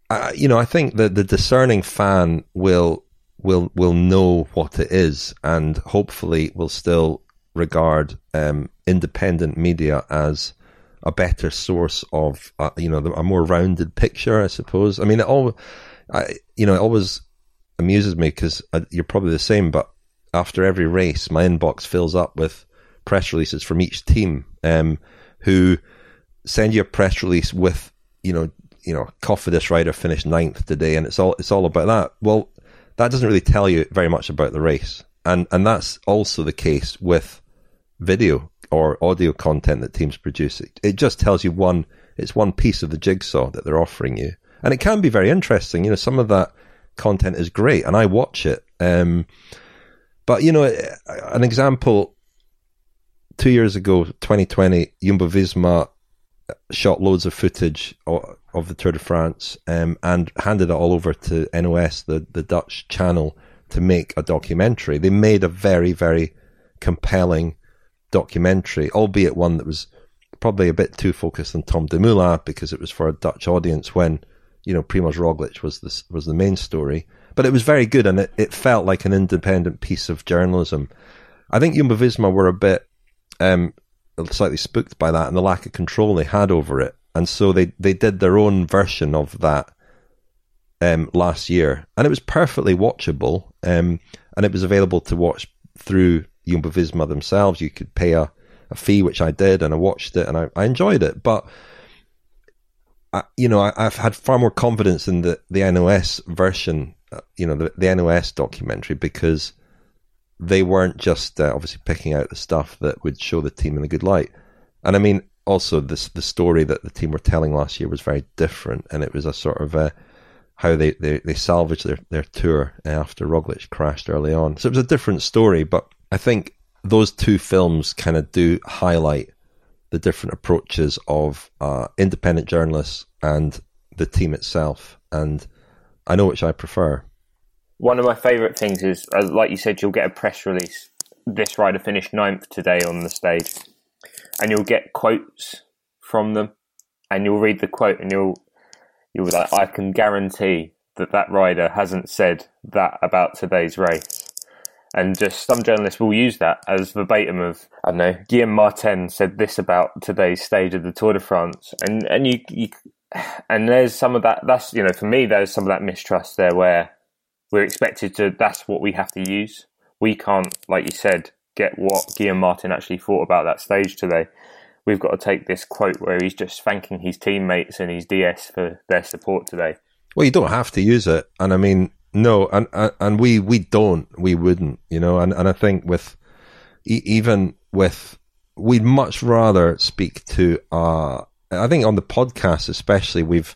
uh, you know, I think that the discerning fan will will will know what it is, and hopefully will still regard um, independent media as a better source of uh, you know a more rounded picture. I suppose. I mean, it all I, you know it always amuses me because uh, you're probably the same, but after every race, my inbox fills up with press releases from each team um, who send you a press release with you know you know Cofidis rider finished ninth today, and it's all it's all about that. Well, that doesn't really tell you very much about the race, and and that's also the case with video or audio content that teams produce. It, it just tells you one. It's one piece of the jigsaw that they're offering you, and it can be very interesting. You know, some of that content is great, and I watch it. Um, but you know, an example: two years ago, 2020, Jumbo Visma shot loads of footage of the Tour de France um, and handed it all over to NOS, the, the Dutch channel, to make a documentary. They made a very, very compelling documentary, albeit one that was probably a bit too focused on Tom Dumoulin because it was for a Dutch audience when, you know, Primoz Roglic was the, was the main story. But it was very good and it, it felt like an independent piece of journalism. I think Jumbo Visma were a bit um, slightly spooked by that and the lack of control they had over it. And so they, they did their own version of that um, last year. And it was perfectly watchable. Um, and it was available to watch through Jumbo Visma themselves. You could pay a, a fee, which I did, and I watched it and I, I enjoyed it. But, I, you know, I, have had far more confidence in the, the NOS version, uh, you know, the, the NOS documentary because they weren't just uh, obviously picking out the stuff that would show the team in a good light. And I mean, also this the story that the team were telling last year was very different, and it was a sort of a how they, they, they salvaged their, their tour after Roglic crashed early on. So it was a different story, but I think those two films kind of do highlight the different approaches of uh, independent journalists and the team itself. And I know which I prefer. One of my favourite things is, uh, like you said, you'll get a press release. This rider finished ninth today on the stage, and you'll get quotes from them, and you'll read the quote, and you'll you'll be like, I can guarantee that that rider hasn't said that about today's race. And just some journalists will use that as verbatim of I don't know Guillaume Martin said this about today's stage of the Tour de France, and and you, you and there's some of that. That's you know for me there's some of that mistrust there where we're expected to. That's what we have to use. We can't, like you said, get what Guillaume Martin actually thought about that stage today. We've got to take this quote where he's just thanking his teammates and his DS for their support today. Well, you don't have to use it, and I mean, no, and and we we don't, we wouldn't, you know, and and I think with even with we'd much rather speak to uh I think on the podcast especially we've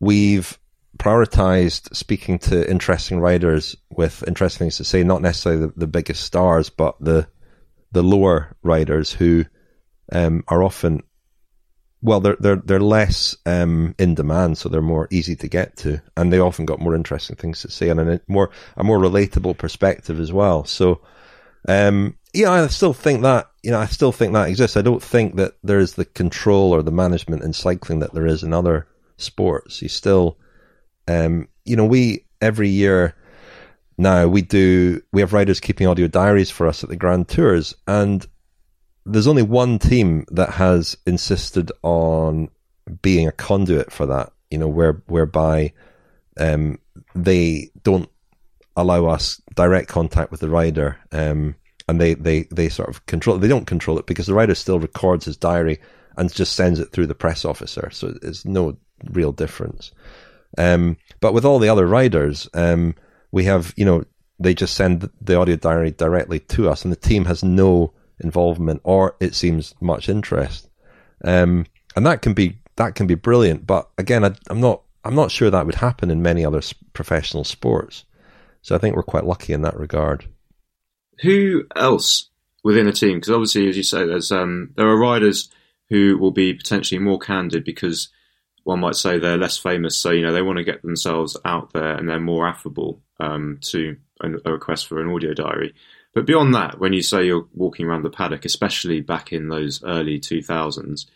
we've prioritized speaking to interesting writers with interesting things to say, not necessarily the, the biggest stars, but the the lower writers who um, are often well, they're they're they're less um, in demand, so they're more easy to get to, and they often got more interesting things to say and a more a more relatable perspective as well. So, um, yeah, I still think that you know I still think that exists. I don't think that there is the control or the management in cycling that there is in other sports. He's still, um, you know, we every year now we do we have riders keeping audio diaries for us at the Grand Tours, and there's only one team that has insisted on being a conduit for that. You know, where whereby um, they don't allow us direct contact with the rider, um, and they, they, they sort of control. They don't control it because the rider still records his diary and just sends it through the press officer. So it's no real difference. Um, but with all the other riders, um, we have you know they just send the audio diary directly to us, and the team has no involvement or it seems much interest. Um, and that can be that can be brilliant. But again, I, I'm not I'm not sure that would happen in many other professional sports. So I think we're quite lucky in that regard. Who else within a team? Because obviously, as you say, there's um, there are riders who will be potentially more candid because one might say they're less famous, so you know they want to get themselves out there and they're more affable um, to a request for an audio diary. But beyond that, when you say you're walking around the paddock, especially back in those early 2000s,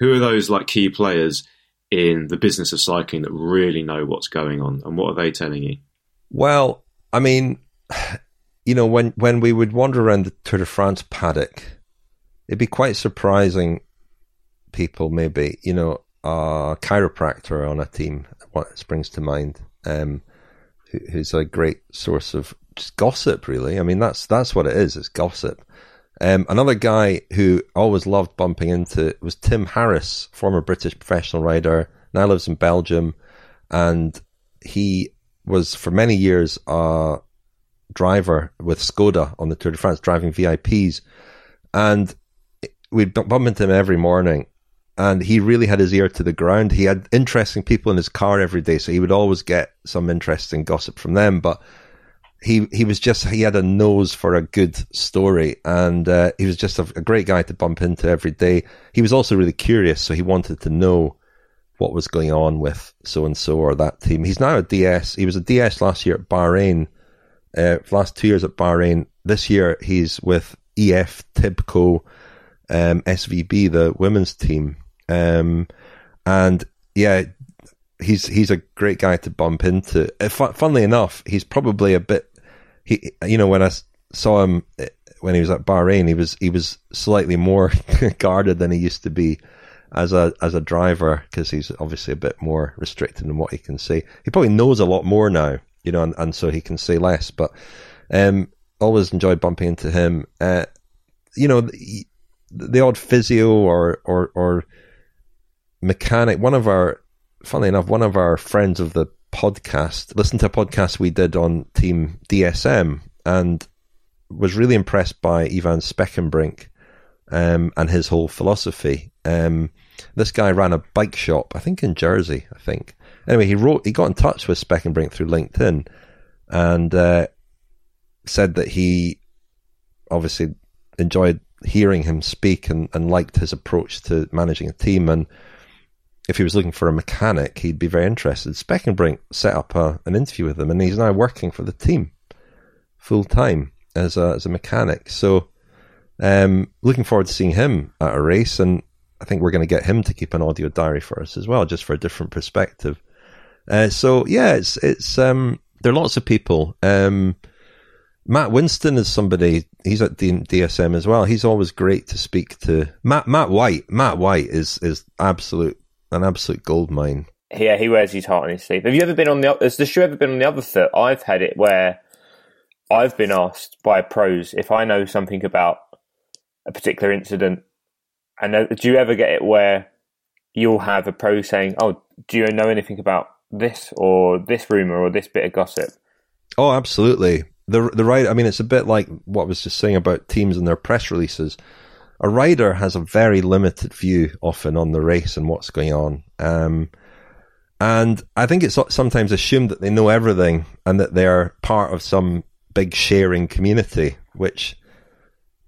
who are those like key players in the business of cycling that really know what's going on, and what are they telling you? Well, I mean, you know, when when we would wander around the Tour de France paddock, it'd be quite surprising. People, maybe you know, a chiropractor on a team. What springs to mind? Um, who, who's a great source of just gossip, really. I mean, that's that's what it is. It's gossip. Um, another guy who always loved bumping into was Tim Harris, former British professional rider, now lives in Belgium, and he was for many years a driver with Skoda on the Tour de France, driving VIPs, and we'd bump into him every morning. And he really had his ear to the ground. He had interesting people in his car every day, so he would always get some interesting gossip from them. But he he was just he had a nose for a good story, and uh, he was just a, a, great guy to bump into every day. He was also really curious, so he wanted to know what was going on with so and so or that team. He's now a DS. He was a DS last year at Bahrain. Uh, last two years at Bahrain. This year he's with EF Tibco um, SVB, the women's team, um, and yeah, he's he's a great guy to bump into. Uh, funnily enough, he's probably a bit. He, you know, when I saw him uh, when he was at Bahrain, he was he was slightly more guarded than he used to be as a as a driver because he's obviously a bit more restricted in what he can say. He probably knows a lot more now, you know, and, and so he can say less. But um, always enjoy bumping into him. Uh, you know, the, the odd physio or or or mechanic. One of our funnily enough, one of our friends of the podcast listened to a podcast we did on Team DSM and was really impressed by Iwan Spekenbrink um, and his whole philosophy. Um, this guy ran a bike shop, I think in Jersey, I think. Anyway, he wrote, he got in touch with Spekenbrink through LinkedIn and uh, said that he obviously enjoyed hearing him speak and, and liked his approach to managing a team and if he was looking for a mechanic, he'd be very interested. Spekenbrink set up a, an interview with him, and he's now working for the team full time as a as a mechanic. So, um, looking forward to seeing him at a race, and I think we're going to get him to keep an audio diary for us as well, just for a different perspective. Uh, so yeah, it's it's um, there are lots of people. Um, Matt Winston is somebody. He's at DSM as well. He's always great to speak to. Matt Matt White. Matt White is is absolute an absolute gold mine. Yeah, he wears his heart on his sleeve. Have you ever been on the? Has the shoe ever been on the other foot? I've had it where I've been asked by pros if I know something about a particular incident. And do you ever get it where you'll have a pro saying, "Oh, do you know anything about this or this rumor or this bit of gossip?" Oh, absolutely. The the right. I mean, it's a bit like what I was just saying about teams and their press releases a rider has a very limited view often on the race and what's going on. Um, and I think it's sometimes assumed that they know everything and that they're part of some big sharing community, which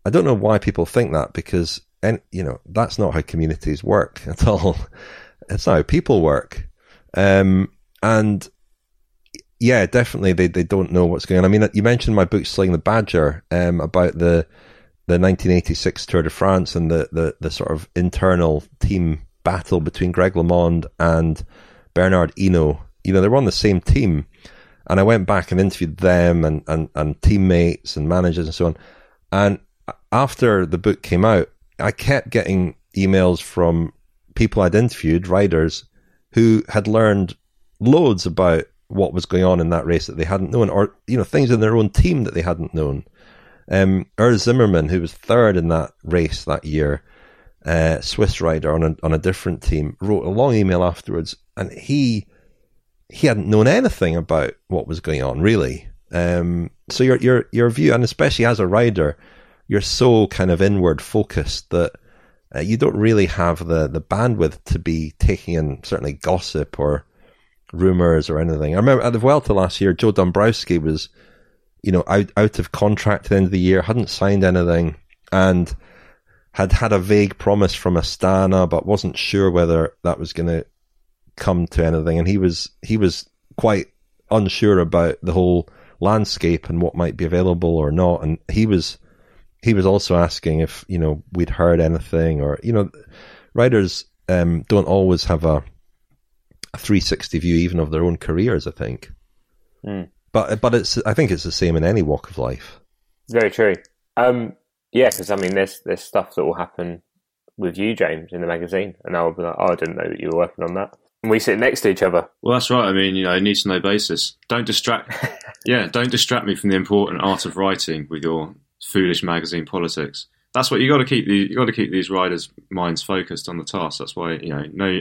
I don't know why people think that because, and you know, that's not how communities work at all. It's not how people work. Um, and yeah, definitely they, they don't know what's going on. I mean, you mentioned my book, Slaying the Badger, um, about the, the 1986 Tour de France and the, the, the sort of internal team battle between Greg LeMond and Bernard Hinault. You know, they were on the same team. And I went back and interviewed them and, and, and teammates and managers and so on. And after the book came out, I kept getting emails from people I'd interviewed, riders, who had learned loads about what was going on in that race that they hadn't known, or you know things in their own team that they hadn't known. Um, Urs Zimmermann, who was third in that race that year, uh, Swiss rider on a on a different team, wrote a long email afterwards, and he he hadn't known anything about what was going on really. Um, so your your your view, and especially as a rider, you're so kind of inward focused that uh, you don't really have the the bandwidth to be taking in certainly gossip or rumors or anything. I remember at the Vuelta last year, Joe Dombrowski was, you know, out out of contract at the end of the year, hadn't signed anything, and had had a vague promise from Astana, but wasn't sure whether that was going to come to anything. And he was he was quite unsure about the whole landscape and what might be available or not. And he was he was also asking if you know we'd heard anything or you know writers um, don't always have a, a 360 view even of their own careers. I think, mm. But but it's I think it's the same in any walk of life. Very true. Um, yeah, because I mean, there's there's stuff that will happen with you, James, in the magazine, and I'll be like, oh, I didn't know that you were working on that. And we sit next to each other. Well, that's right. I mean, you know, need to know basis. Don't distract. yeah, don't distract me from the important art of writing with your foolish magazine politics. That's what you got to keep. The, you got to keep these riders' minds focused on the task. That's why you know, no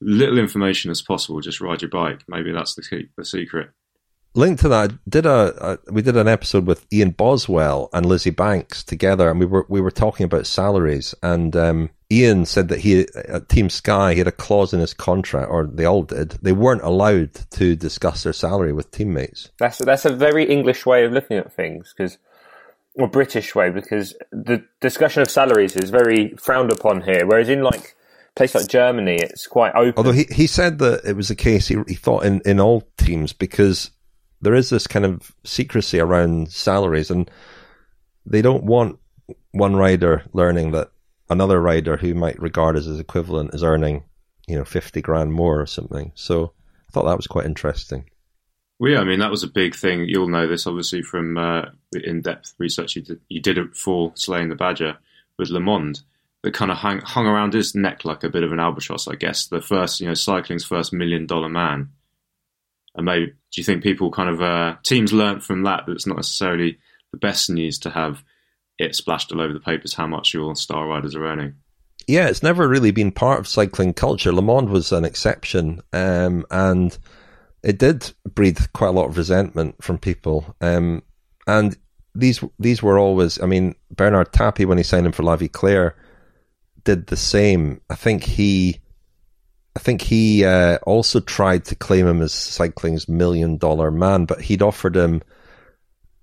little information as possible. Just ride your bike. Maybe that's the key, the secret. Linked to that, I did a, a we did an episode with Ian Boswell and Lizzie Banks together, and we were we were talking about salaries. And um, Ian said that he at Team Sky he had a clause in his contract, or they all did. They weren't allowed to discuss their salary with teammates. That's that's a very English way of looking at things because or British way because the discussion of salaries is very frowned upon here, whereas in like place like Germany, it's quite open. Although he, he said that it was the case, he, he thought in, in all teams because there is this kind of secrecy around salaries, and they don't want one rider learning that another rider who might regard as his equivalent is earning, you know, fifty grand more or something. So I thought that was quite interesting. Well, yeah, I mean that was a big thing. You'll know this obviously from uh, the in-depth research you did, you did it for slaying the badger with LeMond. That kind of hung, hung around his neck like a bit of an albatross, I guess. The first, you know, cycling's first million-dollar man. And maybe do you think people kind of uh, teams learnt from that that it's not necessarily the best news to have it splashed all over the papers how much your star riders are earning? Yeah, it's never really been part of cycling culture. LeMond was an exception, um, and it did breed quite a lot of resentment from people. Um, and these these were always, I mean, Bernard Tapie when he signed him for La Vie Claire did the same. I think he, I think he uh, also tried to claim him as cycling's million dollar man, but he'd offered him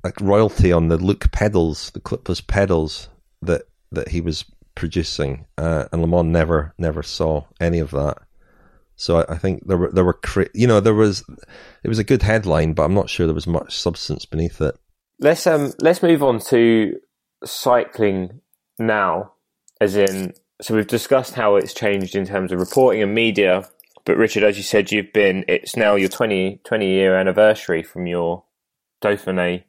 like royalty on the Look pedals, the clipless pedals that that he was producing, uh, and Le never never saw any of that. So I, think there were there were you know there was it was a good headline, but I'm not sure there was much substance beneath it. Let's um let's move on to cycling now, as in so we've discussed how it's changed in terms of reporting and media. But Richard, as you said, you've been it's now your 20, 20 year anniversary from your Dauphiné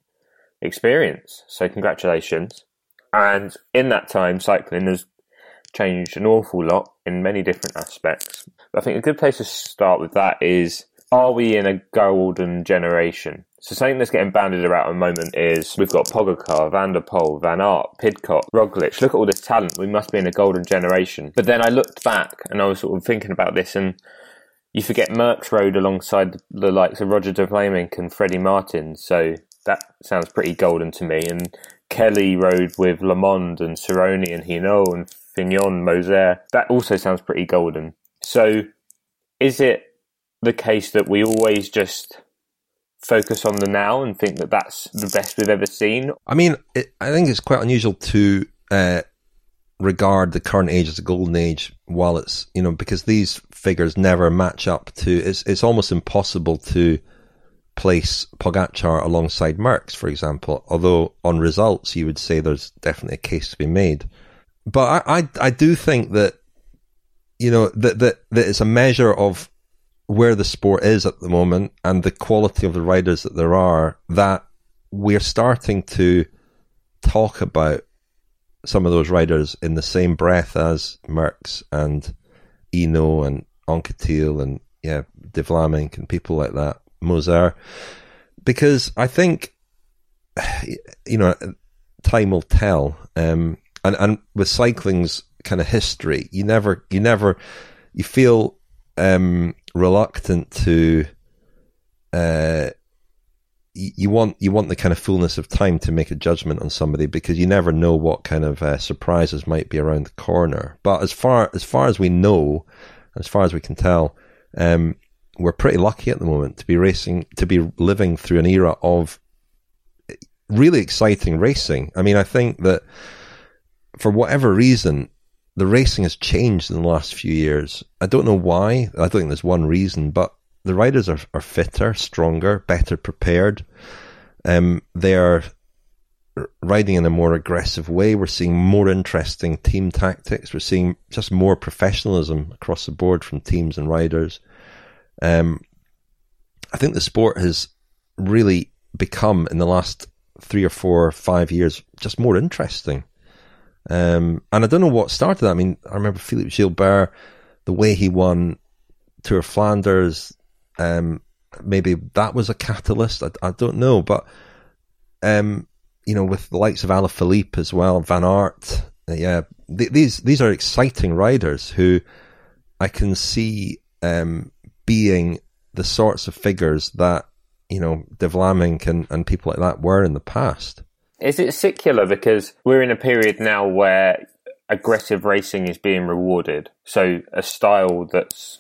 experience. So congratulations. And in that time, cycling has changed an awful lot in many different aspects. I think a good place to start with that is are we in a golden generation? So something that's getting banded around at the moment is we've got Pogacar, Van der Poel, Van Aert, Pidcock, Roglic. Look at all this talent. We must be in a golden generation. But then I looked back and I was sort of thinking about this and you forget Merckx rode alongside the likes of Roger de Vlaeminck and Freddy Maertens. So that sounds pretty golden to me. And Kelly rode with LeMond and Saronni and Hinault and Fignon, Moser. That also sounds pretty golden. So, is it the case that we always just focus on the now and think that that's the best we've ever seen? I mean, it, I think it's quite unusual to uh, regard the current age as a golden age, while it's you know because these figures never match up to. It's it's almost impossible to place Pogacar alongside Merckx, for example. Although on results, you would say there's definitely a case to be made but I, I, I do think that you know that, that that it's a measure of where the sport is at the moment and the quality of the riders that there are that we're starting to talk about some of those riders in the same breath as Merckx and Hinault and Anquetil and yeah, De Vlaeminck and people like that, Moser, because I think you know time will tell. Um, and and with cycling's kind of history, you never you never you feel um, reluctant to. Uh, you want you want the kind of fullness of time to make a judgment on somebody because you never know what kind of uh, surprises might be around the corner. But as far as far as we know, as far as we can tell, um, we're pretty lucky at the moment to be racing, to be living through an era of really exciting racing. I mean, I think that for whatever reason, the racing has changed in the last few years. I don't know why. I don't think there's one reason, but the riders are, are fitter, stronger, better prepared. Um, they are riding in a more aggressive way. We're seeing more interesting team tactics. We're seeing just more professionalism across the board from teams and riders. Um, I think the sport has really become in the last three or four five years just more interesting. Um, and I don't know what started that. I mean, I remember Philippe Gilbert, the way he won Tour of Flanders, um, maybe that was a catalyst. I, I don't know, but um, you know, with the likes of Alaphilippe as well, Van Aert, yeah, th- these these are exciting riders who I can see um, being the sorts of figures that you know De Vlaeminck and, and people like that were in the past. Is it secular because we're in a period now where aggressive racing is being rewarded? So a style that's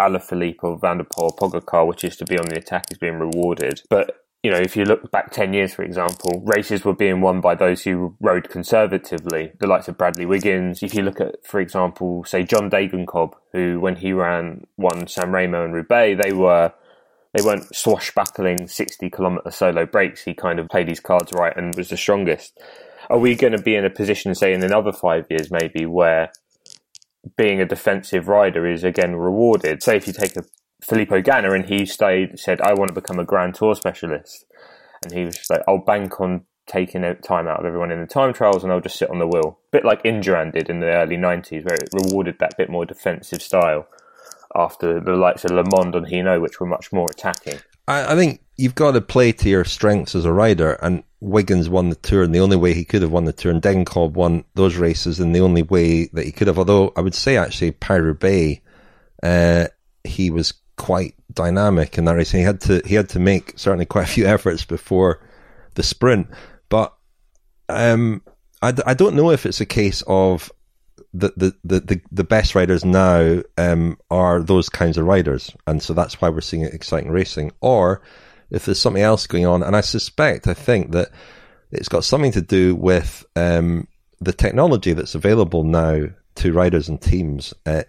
Alaphilippe or Van der Poel, Pogacar, which is to be on the attack, is being rewarded. But you know, if you look back 10 years, for example, races were being won by those who rode conservatively, the likes of Bradley Wiggins. If you look at, for example, say John Degenkolb, who when he ran, won San Remo and Roubaix, they were, they weren't swashbuckling 60 kilometre solo breaks. He kind of played his cards right and was the strongest. Are we going to be in a position, say, in another five years, maybe, where being a defensive rider is again rewarded? Say if you take a Filippo Ganna, and he stayed said, "I want to become a Grand Tour specialist," and he was like, "I'll bank on taking time out of everyone in the time trials, and I'll just sit on the wheel." A bit like Indurain did in the early '90s, where it rewarded that bit more defensive style after the likes of LeMond and Hinault, which were much more attacking. I, I think you've got to play to your strengths as a rider, and Wiggins won the tour, and the only way he could have won the tour, and Degenkolb won those races, and the only way that he could have, although I would say actually Paris-Roubaix, uh, he was quite dynamic in that race. He had to he had to make certainly quite a few efforts before the sprint, but um, I, I don't know if it's a case of the the, the, the, best riders now um, are those kinds of riders, and so that's why we're seeing exciting racing, or if there's something else going on. And I suspect, I think that it's got something to do with um, the technology that's available now to riders and teams. Uh,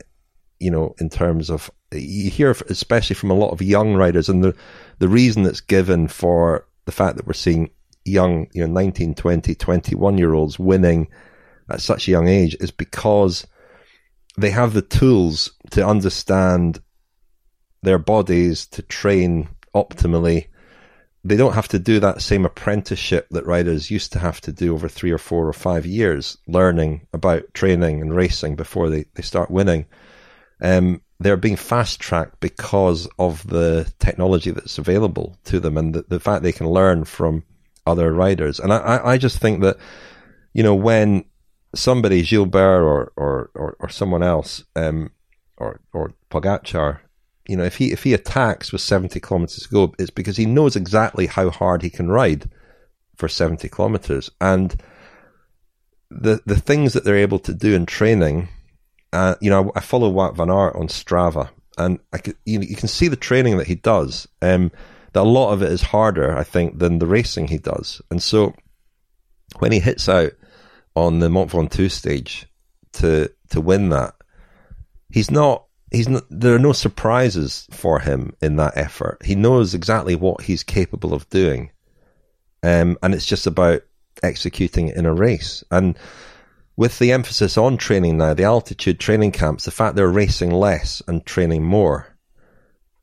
you know, in terms of you hear, especially from a lot of young riders, and the the reason that's given for the fact that we're seeing young, you know, 19, 20, 21 year olds winning at such a young age is because they have the tools to understand their bodies to train optimally. They don't have to do that same apprenticeship that riders used to have to do over three or four or five years, learning about training and racing before they, they start winning. Um, they're being fast tracked because of the technology that's available to them and the, the fact they can learn from other riders. And I, I just think that, you know, when somebody, Gilbert or, or, or, or someone else, um, or, or Pogacar, you know, if he, if he attacks with 70 kilometers to go, it's because he knows exactly how hard he can ride for 70 kilometers. And the, the things that they're able to do in training, uh, you know, I, I follow Wout van Aert on Strava, and I could, you, you can see the training that he does. Um, that a lot of it is harder, I think, than the racing he does. And so when he hits out on the Mont Ventoux stage to to win that, he's not. He's not, there are no surprises for him in that effort. He knows exactly what he's capable of doing, um, and it's just about executing in a race. And with the emphasis on training now, the altitude training camps, the fact they're racing less and training more,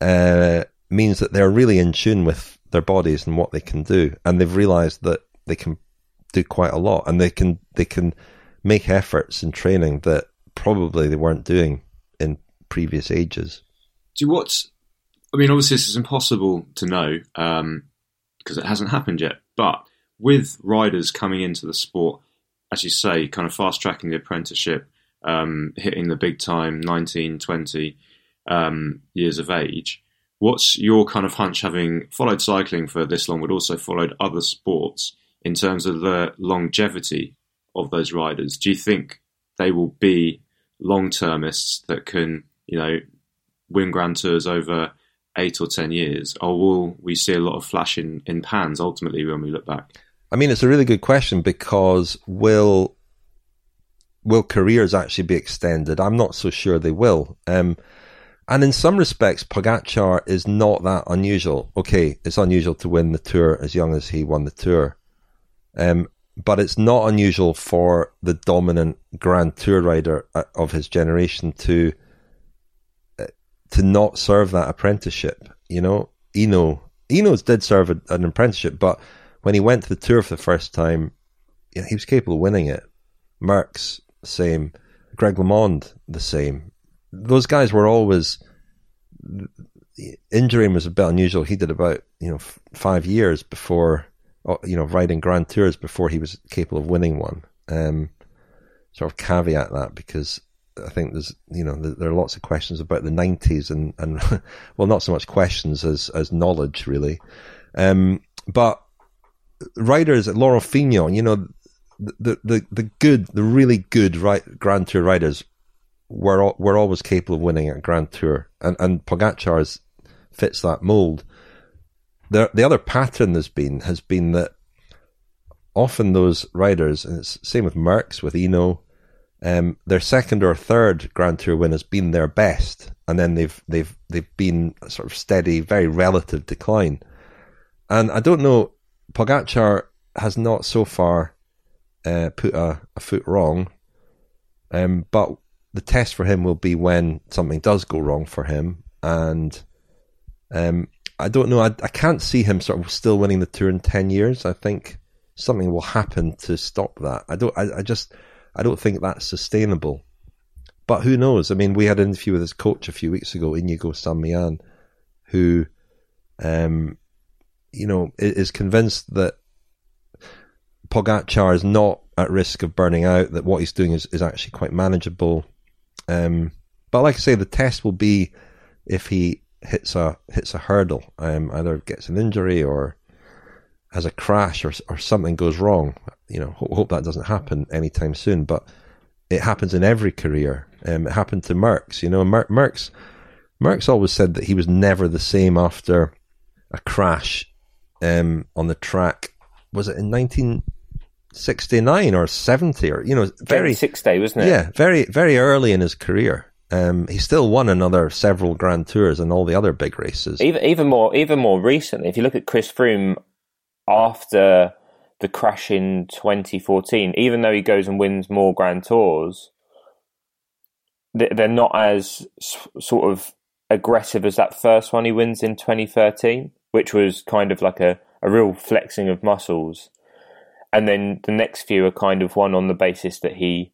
uh, means that they're really in tune with their bodies and what they can do, and they've realised that they can do quite a lot, and they can they can make efforts in training that probably they weren't doing in previous ages. Do what? I mean, obviously, this is impossible to know because um, it hasn't happened yet. But with riders coming into the sport, as you say, kind of fast tracking the apprenticeship, um, hitting the big time, 19, 20 um, years of age. What's your kind of hunch, having followed cycling for this long, but also followed other sports, in terms of the longevity of those riders? Do you think they will be long termists that can, you know, win Grand Tours over eight or ten years, or will we see a lot of flash in, pans ultimately when we look back? I mean, it's a really good question because will will careers actually be extended? I'm not so sure they will. Um, and in some respects, Pogacar is not that unusual. Okay, it's unusual to win the tour as young as he won the tour. Um, but it's not unusual for the dominant Grand Tour rider uh, of his generation to uh, to not serve that apprenticeship. You know, Hinault, Hinault did serve a, an apprenticeship, but when he went to the tour for the first time, you know, he was capable of winning it. Merckx, same. Greg LeMond, the same. Those guys were always. Indurain was a bit unusual. He did about you know f- five years before you know riding Grand Tours before he was capable of winning one. Um, sort of caveat that because I think there's you know there are lots of questions about the '90s and and well not so much questions as as knowledge really, um, but riders Laurent Fignon, you know the the the good, the really good right, Grand Tour riders were were always capable of winning at Grand Tour, and and Pogacar fits that mold. The the other pattern has been has been that often those riders, and it's same with Merckx with Hinault, um, their second or third Grand Tour win has been their best, and then they've they've they've been sort of steady, very relative decline. And I don't know, Pogacar has not so far uh, put a, a, foot wrong. Um, but the test for him will be when something does go wrong for him, and um, I don't know. I, I can't see him sort of still winning the tour in ten years. I think something will happen to stop that. I don't. I, I just. I don't think that's sustainable. But who knows? I mean, we had an interview with his coach a few weeks ago, Inigo San Millan, who, um, you know, is convinced that Pogacar is not at risk of burning out, that what he's doing is, is actually quite manageable. Um, but like I say, the test will be if he hits a hits a hurdle, um, either gets an injury or has a crash or or something goes wrong. You know, hope, hope that doesn't happen anytime soon. But it happens in every career. Um, it happened to Merckx. You know, Mer- Merckx Merckx always said that he was never the same after a crash um, on the track. Was it in nineteen? 69 or 70 or you know very six day wasn't it yeah very very early in his career um, he still won another several grand tours and all the other big races. Even even more even more recently if you look at chris froome after the crash in 2014 even though he goes and wins more grand tours they're not as sort of aggressive as that first won he wins in 2013 which was kind of like a, a real flexing of muscles. And then the next few are kind of one on the basis that he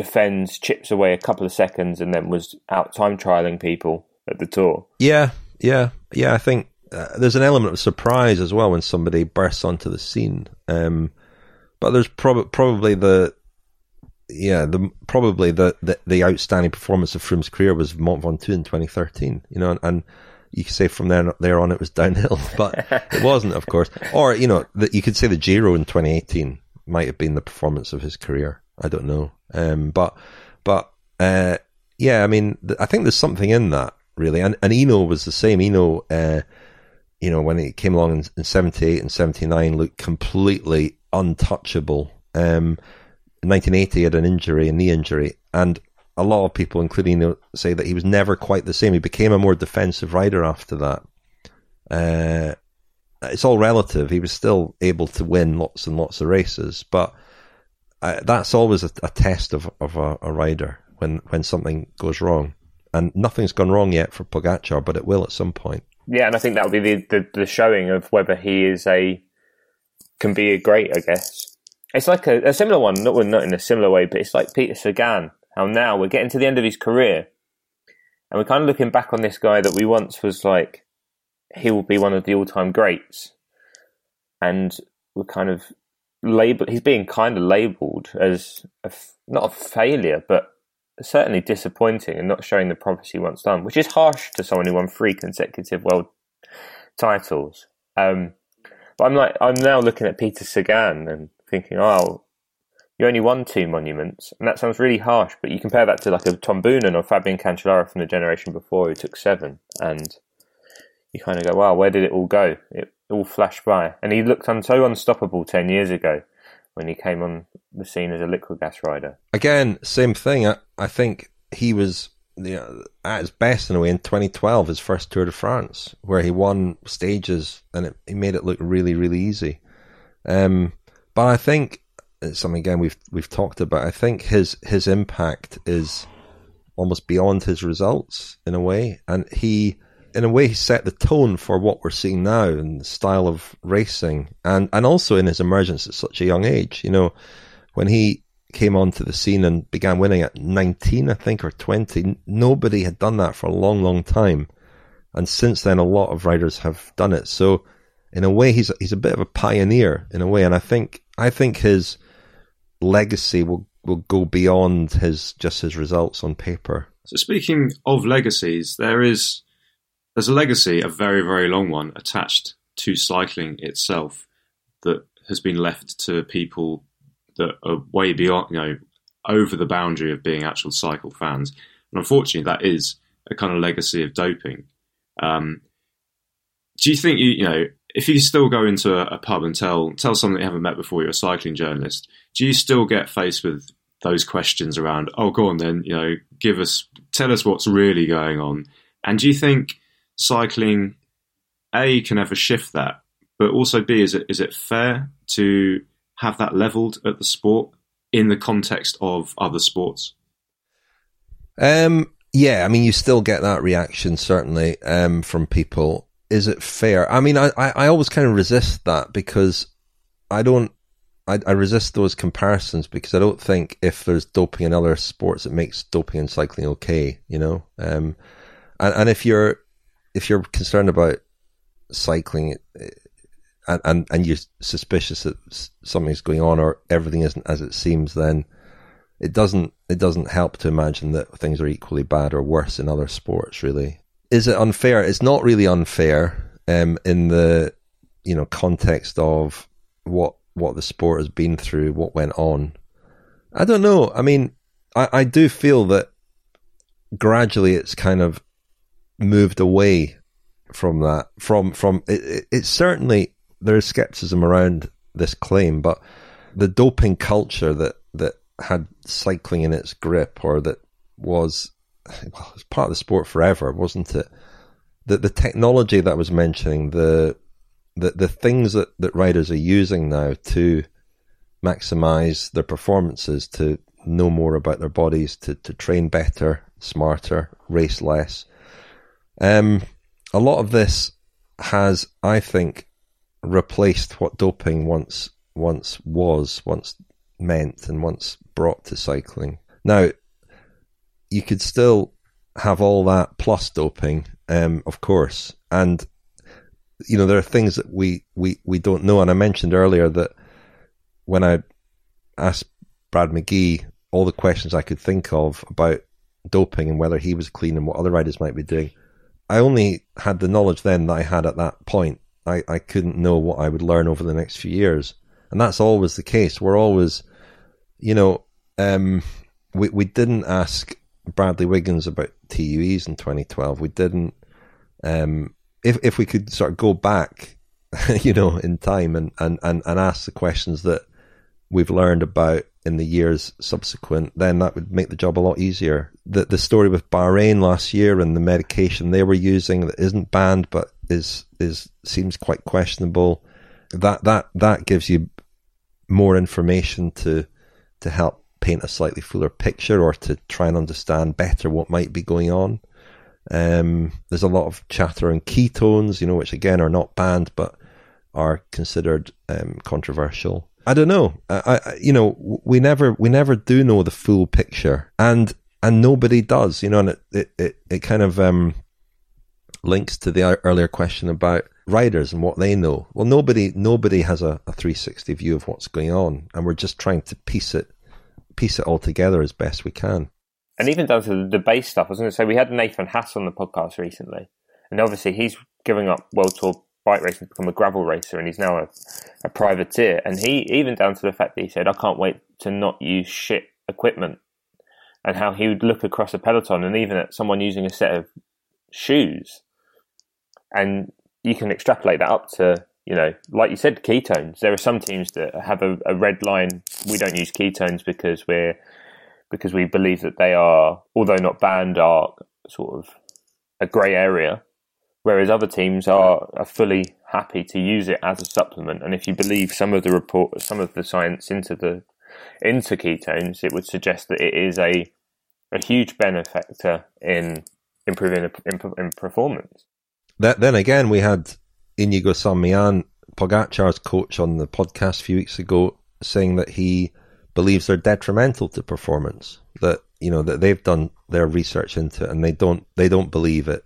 defends, chips away a couple of seconds, and then was out time trialing people at the tour. Yeah, yeah, yeah. I think uh, there's an element of surprise as well when somebody bursts onto the scene. Um, but there's prob- probably the yeah, the probably the, the, the outstanding performance of Froome's career was Mont Ventoux in 2013. You know, and, and you could say from there there on it was downhill, but it wasn't, of course. Or you know, the, you could say the Giro in 2018 might have been the performance of his career. I don't know, um, but but uh, yeah, I mean, th- I think there's something in that really. And and Hinault was the same. Hinault, uh, you know, when he came along in, in 78 and 79, looked completely untouchable. Um, in 1980, he had an injury, a knee injury, and a lot of people, including you say that he was never quite the same. He became a more defensive rider after that. Uh, it's all relative. He was still able to win lots and lots of races, but uh, that's always a, a, test of, of a, a, rider when, when something goes wrong. and nothing's gone wrong yet for Pogacar, but it will at some point. Yeah, and I think that'll be the, the, the showing of whether he is a can be a great. I guess it's like a, a similar one, not not in a similar way, but it's like Peter Sagan. How now we're getting to the end of his career, and we're kind of looking back on this guy that we once was like he will be one of the all time greats, and we're kind of labeled. He's being kind of labelled as a, not a failure, but certainly disappointing and not showing the promise he once done, which is harsh to someone who won three consecutive world titles. Um, but I'm like, I'm now looking at Peter Sagan and thinking, oh, you only won two monuments, and that sounds really harsh. But you compare that to like a Tom Boonen or Fabian Cancellara from the generation before who took seven, and you kind of go, wow, where did it all go? It all flashed by, and he looked un- so unstoppable ten years ago when he came on the scene as a Liquigas rider. Again, same thing. I, I think he was you know, at his best in a way in 2012, his first Tour de France, where he won stages and it, he made it look really, really easy. Um, but I think it's something again we've we've talked about. I think his his impact is almost beyond his results in a way, and he in a way he set the tone for what we're seeing now in the style of racing, and and also in his emergence at such a young age. You know, when he came onto the scene and began winning at 19, I think, or 20, nobody had done that for a long, long time. And since then, a lot of riders have done it. So, in a way, he's he's a bit of a pioneer in a way, and I think I think his legacy will will go beyond his just his results on paper. So, speaking of legacies, there is there's a legacy, a very very long one, attached to cycling itself that has been left to people that are way beyond, you know, over the boundary of being actual cycle fans. And unfortunately, that is a kind of legacy of doping. Um, do you think you, you know, if you still go into a, a, pub and tell tell someone you haven't met before, you're a cycling journalist, do you still get faced with those questions around? Oh, go on then, you know, give us, tell us what's really going on. And do you think cycling, a can ever shift that, but also b is it is it fair to have that leveled at the sport in the context of other sports? Um, yeah, I mean, you still get that reaction certainly um, from people. Is it fair? I mean, I, I, always kind of resist that because I don't. I, I resist those comparisons because I don't think if there's doping in other sports, it makes doping in cycling okay. You know, um, and, and if you're if you're concerned about cycling, and, and, and you're suspicious that something's going on or everything isn't as it seems, then it doesn't it doesn't help to imagine that things are equally bad or worse in other sports. Really, is it unfair? It's not really unfair um, in the you know context of what what the sport has been through, what went on. I don't know. I mean, I, I do feel that gradually it's kind of moved away from that. From from it, it, certainly there's skepticism around this claim, but the doping culture that that had cycling in its grip, or that was well, it was part of the sport forever, wasn't it? The the technology that I was mentioning, the the the things that, that riders are using now to maximize their performances, to know more about their bodies, to, to train better, smarter, race less. Um, a lot of this has, I think, replaced what doping once once was, once meant, and once brought to cycling. Now, you could still have all that plus doping, um, of course, and you know there are things that we we we don't know. And I mentioned earlier that when I asked Brad McGee all the questions I could think of about doping and whether he was clean and what other riders might be doing, I only had the knowledge then that I had at that point. I, I couldn't know what I would learn over the next few years. And that's always the case. We're always, you know, um, we, we didn't ask Bradley Wiggins about TUEs in 2012. We didn't, um, if, if we could sort of go back, you know, in time and, and, and, and ask the questions that we've learned about in the years subsequent, then that would make the job a lot easier. The the story with Bahrain last year and the medication they were using that isn't banned but is is seems quite questionable. That that that gives you more information to to help paint a slightly fuller picture or to try and understand better what might be going on. Um, there's a lot of chatter on ketones, you know, which again are not banned but are considered um, controversial. I don't know. I, I, you know, we never we never do know the full picture, and and nobody does. You know, and it it it, it kind of um, links to the earlier question about riders and what they know. Well, nobody nobody has a, a 360 view of what's going on, and we're just trying to piece it piece it all together as best we can. And even down to the base stuff, I was going to say we had Nathan Haas on the podcast recently, and obviously he's giving up World Tour bike racing to become a gravel racer, and he's now a, a privateer. And he even down to the fact that he said, "I can't wait to not use shit equipment," and how he would look across a peloton and even at someone using a set of shoes, and you can extrapolate that up to you know, like you said, ketones. There are some teams that have a, a red line. We don't use ketones because we're because we believe that they are, although not banned, are sort of a grey area whereas other teams are, are fully happy to use it as a supplement. And if you believe some of the report, some of the science into the into ketones, it would suggest that it is a a huge benefactor in improving in, in performance. That, then again, we had Inigo San Millán, Pogacar's coach, on the podcast a few weeks ago, saying that he believes they're detrimental to performance. That you know that they've done their research into it, and they don't they don't believe it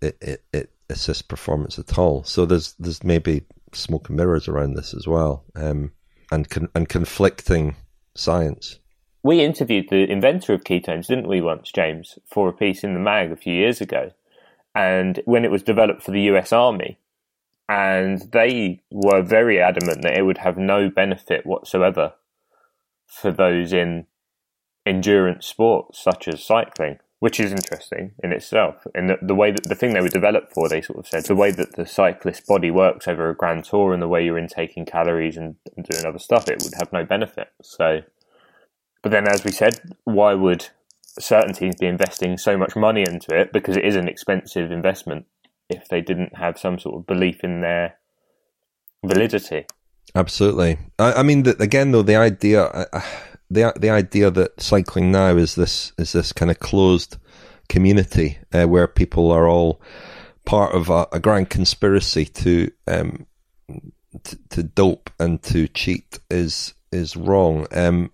it, it, it assists performance at all. So there's there's maybe smoke and mirrors around this as well, um, and con- and conflicting science. We interviewed the inventor of ketones, didn't we, once, James, for a piece in the mag a few years ago, and when it was developed for the U.S. Army, and they were very adamant that it would have no benefit whatsoever for those in endurance sports such as cycling which is interesting in itself. And the, the, way that the thing they were developed for, they sort of said the way that the cyclist body works over a grand tour and the way you're intaking calories and, and doing other stuff, it would have no benefit. So, but then as we said, why would certain teams be investing so much money into it? Because it is an expensive investment if they didn't have some sort of belief in their validity. Absolutely. I, I mean, the, again, though, the idea. Uh, the the idea that cycling now is this is this kind of closed community uh, where people are all part of a, a grand conspiracy to um to, to, dope and to cheat is is wrong. Um,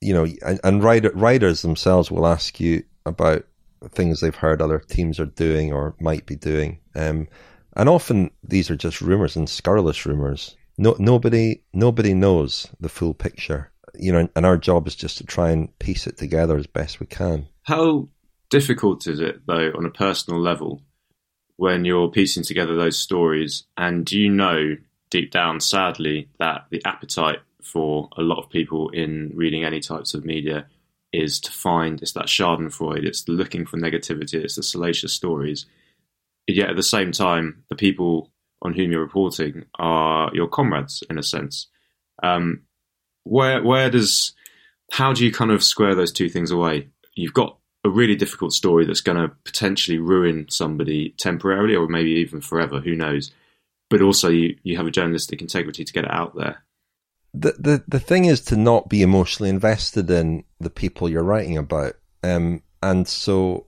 you know, and, and rider, riders themselves will ask you about things they've heard other teams are doing or might be doing. Um, and often these are just rumors and scurrilous rumors. No, nobody, nobody knows the full picture you know, and our job is just to try and piece it together as best we can. How difficult is it, though, on a personal level, when you're piecing together those stories, and you know deep down, sadly, that the appetite for a lot of people in reading any types of media is to find it's that Schadenfreude, it's looking for negativity, it's the salacious stories. Yet at the same time, the people on whom you're reporting are your comrades in a sense. Um, where where does how do you kind of square those two things away? You've got a really difficult story that's going to potentially ruin somebody temporarily or maybe even forever. Who knows? But also, you, you have a journalistic integrity to get it out there. The, the the thing is to not be emotionally invested in the people you're writing about, um, and so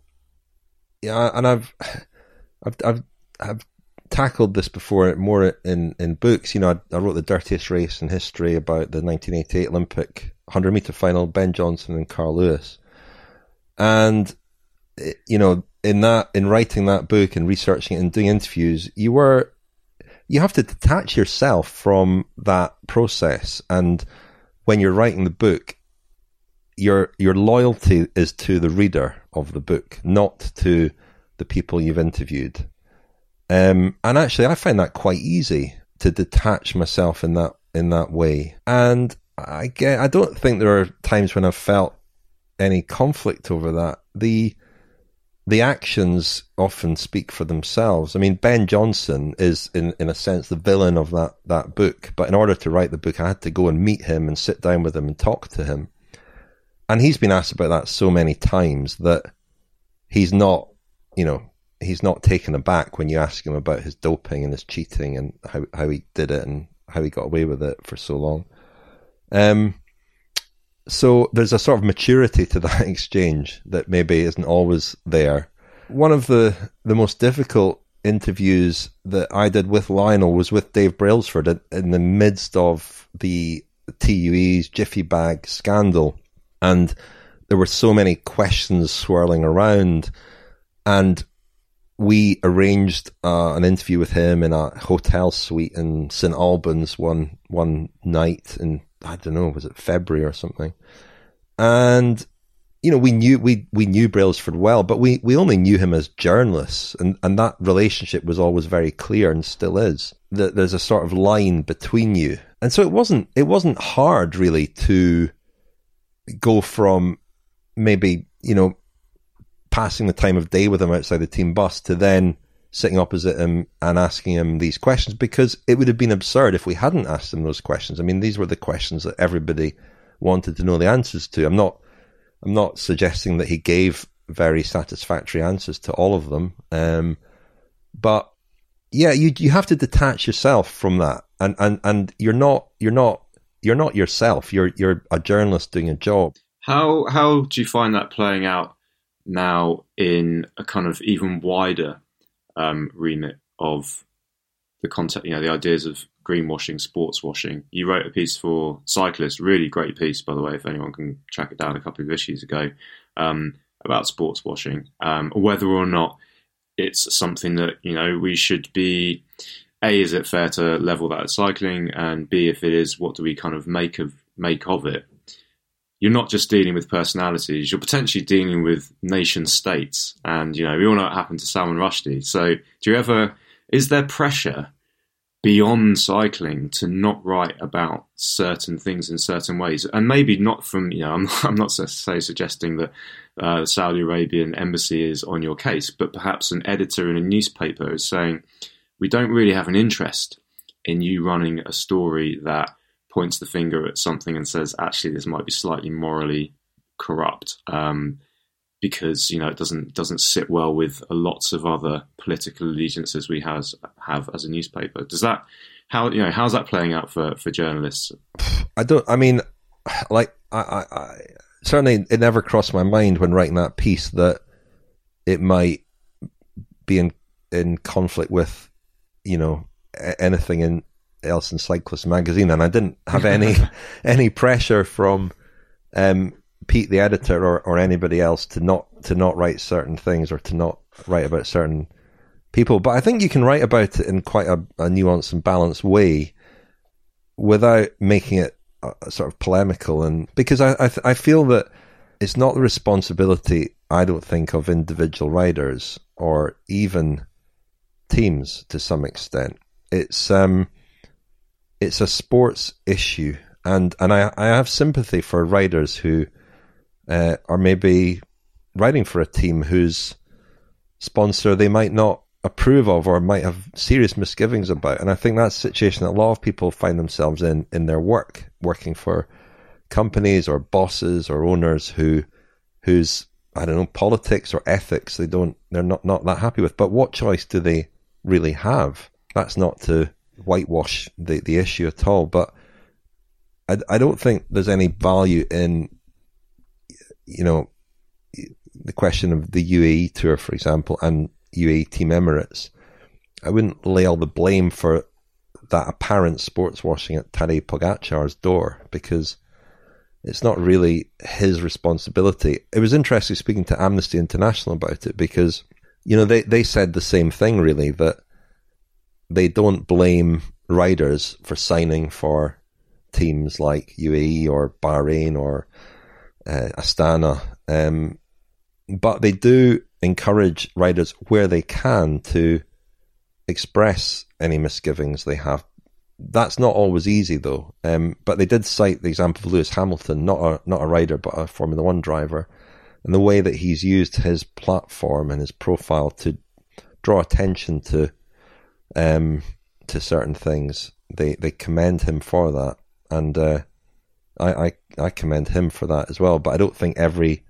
yeah, and I've I've I've, I've tackled this before more in, in books. You know, I, I, wrote the dirtiest race in history about the 1988 Olympic 100 meter final, Ben Johnson and Carl Lewis. And, eh, you know, in that, in writing that book and researching it and doing interviews, you were, you have to detach yourself from that process. And when you're writing the book, your, your loyalty is to the reader of the book, not to the people you've interviewed. Um, and actually, I find that quite easy to detach myself in that in that way. And I get, I don't think there are times when I've felt any conflict over that. The the actions often speak for themselves. I mean, Ben Johnson is, in, in a sense, the villain of that, that book. But in order to write the book, I had to go and meet him and sit down with him and talk to him. And he's been asked about that so many times that he's not, you know, he's not taken aback when you ask him about his doping and his cheating and how, how he did it and how he got away with it for so long. Um, so there's a sort of maturity to that exchange that maybe isn't always there. One of the the most difficult interviews that I did with Lionel was with Dave Brailsford in the midst of the TUE's Jiffy Bag scandal, and there were so many questions swirling around, and we arranged uh, an interview with him in a hotel suite in St Albans one one night in I don't know was it February or something, and you know we knew we we knew Brailsford well, but we we only knew him as journalists, and and that relationship was always very clear and still is that there's a sort of line between you, and so it wasn't it wasn't hard really to go from maybe you know passing the time of day with him outside the team bus to then sitting opposite him and asking him these questions because it would have been absurd if we hadn't asked him those questions. I mean, these were the questions that everybody wanted to know the answers to. I'm not, I'm not suggesting that he gave very satisfactory answers to all of them. Um, but yeah, you, you have to detach yourself from that and, and, and you're not, you're not, you're not yourself. You're, you're a journalist doing a job. How, how do you find that playing out now in a kind of even wider um, remit of the concept, you know, the ideas of greenwashing, sports washing. You wrote a piece for Cyclist, really great piece, by the way, if anyone can track it down a couple of issues ago, um, about sports washing, um, whether or not it's something that, you know, we should be, A, is it fair to level that at cycling? And B, if it is, what do we kind of make of, make of it? You're not just dealing with personalities, you're potentially dealing with nation states. And, you know, we all know what happened to Salman Rushdie. So do you ever, is there pressure beyond cycling to not write about certain things in certain ways? And maybe not from, you know, I'm, I'm not say suggesting that uh, the Saudi Arabian embassy is on your case, but perhaps an editor in a newspaper is saying, we don't really have an interest in you running a story that points the finger at something and says, actually, this might be slightly morally corrupt. Um, because you know it doesn't doesn't sit well with lots of other political allegiances we has have as a newspaper. Does that how you know how's that playing out for for journalists? I don't. I mean, like I, I, I certainly it never crossed my mind when writing that piece that it might be in in conflict with you know anything in else in Cyclist magazine, and I didn't have any any pressure from um, Pete, the editor, or, or anybody else to not to not write certain things or to not write about certain people. But I think you can write about it in quite a, a nuanced and balanced way without making it a, sort of polemical. And because I I, I feel that it's not the responsibility, I don't think, of individual riders or even teams to some extent. It's um it's a sports issue, and and I I have sympathy for riders who uh, are maybe riding for a team whose sponsor they might not approve of or might have serious misgivings about. And I think that's a situation that a lot of people find themselves in in their work, working for companies or bosses or owners who whose I don't know politics or ethics they don't they're not not that happy with. But what choice do they really have? That's not to whitewash the, the issue at all. But I, I don't think there's any value in, you know, the question of the UAE tour, for example, and UAE Team Emirates. I wouldn't lay all the blame for that apparent sports washing at Tadej Pogacar's door because it's not really his responsibility. It was interesting speaking to Amnesty International about it because, you know, they, they said the same thing really that they don't blame riders for signing for teams like UAE or Bahrain or uh, Astana, um, but they do encourage riders where they can to express any misgivings they have. That's not always easy though. Um, but they did cite the example of Lewis Hamilton, not a not a rider but a Formula One driver, and the way that he's used his platform and his profile to draw attention to um, to certain things. They they commend him for that, and uh, I, I I commend him for that as well. But I don't think every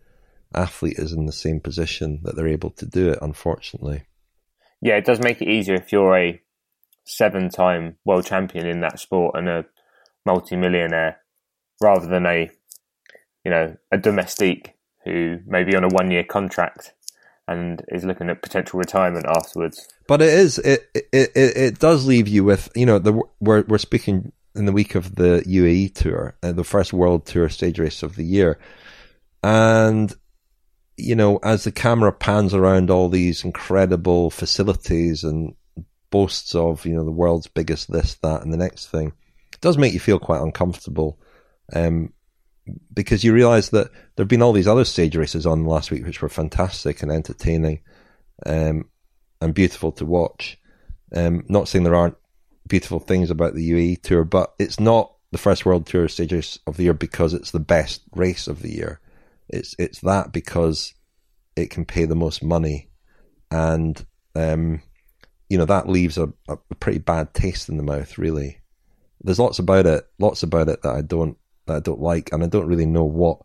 athlete is in the same position that they're able to do it. Unfortunately, yeah, it does make it easier if you're a seven-time world champion in that sport and a multi-millionaire, rather than a you know, a domestique who may be on a one year contract and is looking at potential retirement afterwards. But it is it it it, it does leave you with you know the we're we're speaking in the week of the UAE tour, uh, the first World Tour stage race of the year, and you know as the camera pans around all these incredible facilities and boasts of you know the world's biggest this that and the next thing, it does make you feel quite uncomfortable. Um, because you realise that there have been all these other stage races on last week, which were fantastic and entertaining, um, and beautiful to watch. Um, not saying there aren't beautiful things about the UAE tour, but it's not the first World Tour stage race of the year because it's the best race of the year. It's it's that because it can pay the most money, and um, you know that leaves a, a pretty bad taste in the mouth. Really, there's lots about it, lots about it that I don't that I don't like, and I don't really know what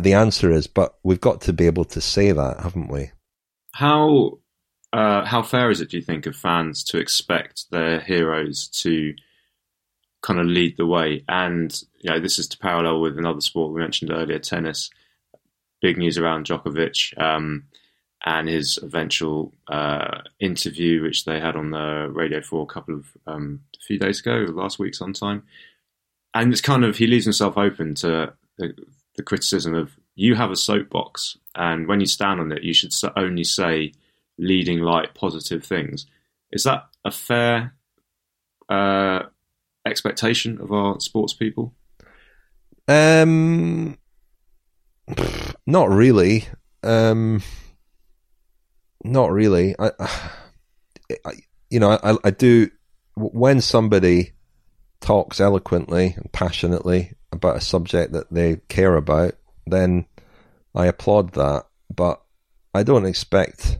the answer is. But we've got to be able to say that, haven't we? How uh, how fair is it, do you think, of fans to expect their heroes to kind of lead the way? And you know, this is to parallel with another sport we mentioned earlier, tennis. Big news around Djokovic um, and his eventual uh, interview, which they had on the Radio Four a couple of um, a few days ago, last week sometime and it's kind of he leaves himself open to the, the, criticism of you have a soapbox, and when you stand on it, you should only say leading light, positive things. Is that a fair uh, expectation of our sports people? Um, not really. Um, not really. I, I you know, I, I do when somebody talks eloquently and passionately about a subject that they care about, then I applaud that. But I don't expect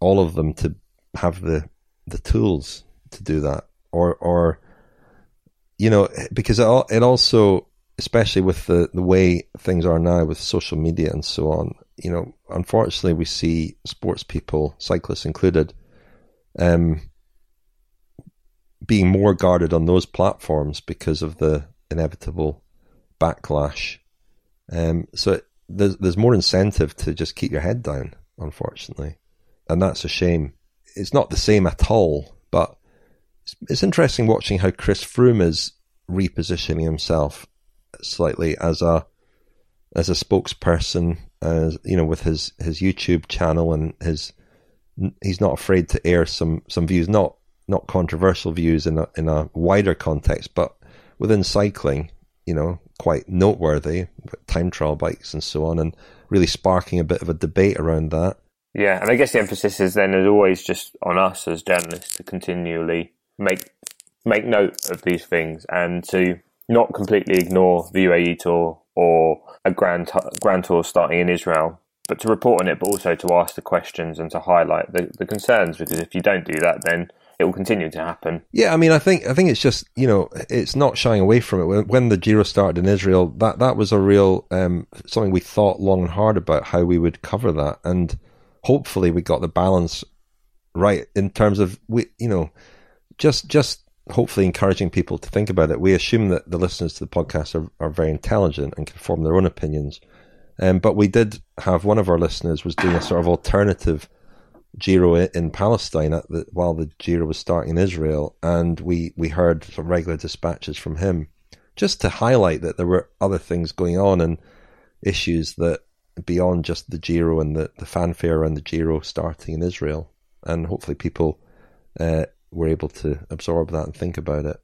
all of them to have the the tools to do that, or or you know, because it, it also, especially with the the way things are now with social media and so on, you know, unfortunately, we see sports people, cyclists included, um, being more guarded on those platforms because of the inevitable backlash. Um, so it, there's there's more incentive to just keep your head down, unfortunately, and that's a shame. It's not the same at all, but it's, it's interesting watching how Chris Froome is repositioning himself slightly as a as a spokesperson, as you know, with his his YouTube channel and his he's not afraid to air some some views, not not controversial views in a, in a wider context, but within cycling, you know, quite noteworthy, time trial bikes and so on, and really sparking a bit of a debate around that. Yeah, and I guess the emphasis is then as always just on us as journalists to continually make make note of these things and to not completely ignore the UAE tour or a grand grand tour starting in Israel, but to report on it, but also to ask the questions and to highlight the, the concerns. Because if you don't do that, then it will continue to happen. Yeah, I mean, I think I think it's just you know it's not shying away from it. When, when the Giro started in Israel, that that was a real um, something we thought long and hard about how we would cover that, and hopefully we got the balance right in terms of we you know just just hopefully encouraging people to think about it. We assume that the listeners to the podcast are, are very intelligent and can form their own opinions. Um, but we did have one of our listeners was doing a sort of alternative Giro in Palestine the, while the Giro was starting in Israel, and we, we heard some regular dispatches from him just to highlight that there were other things going on and issues that beyond just the Giro and the, the fanfare and the Giro starting in Israel. And hopefully people uh, were able to absorb that and think about it.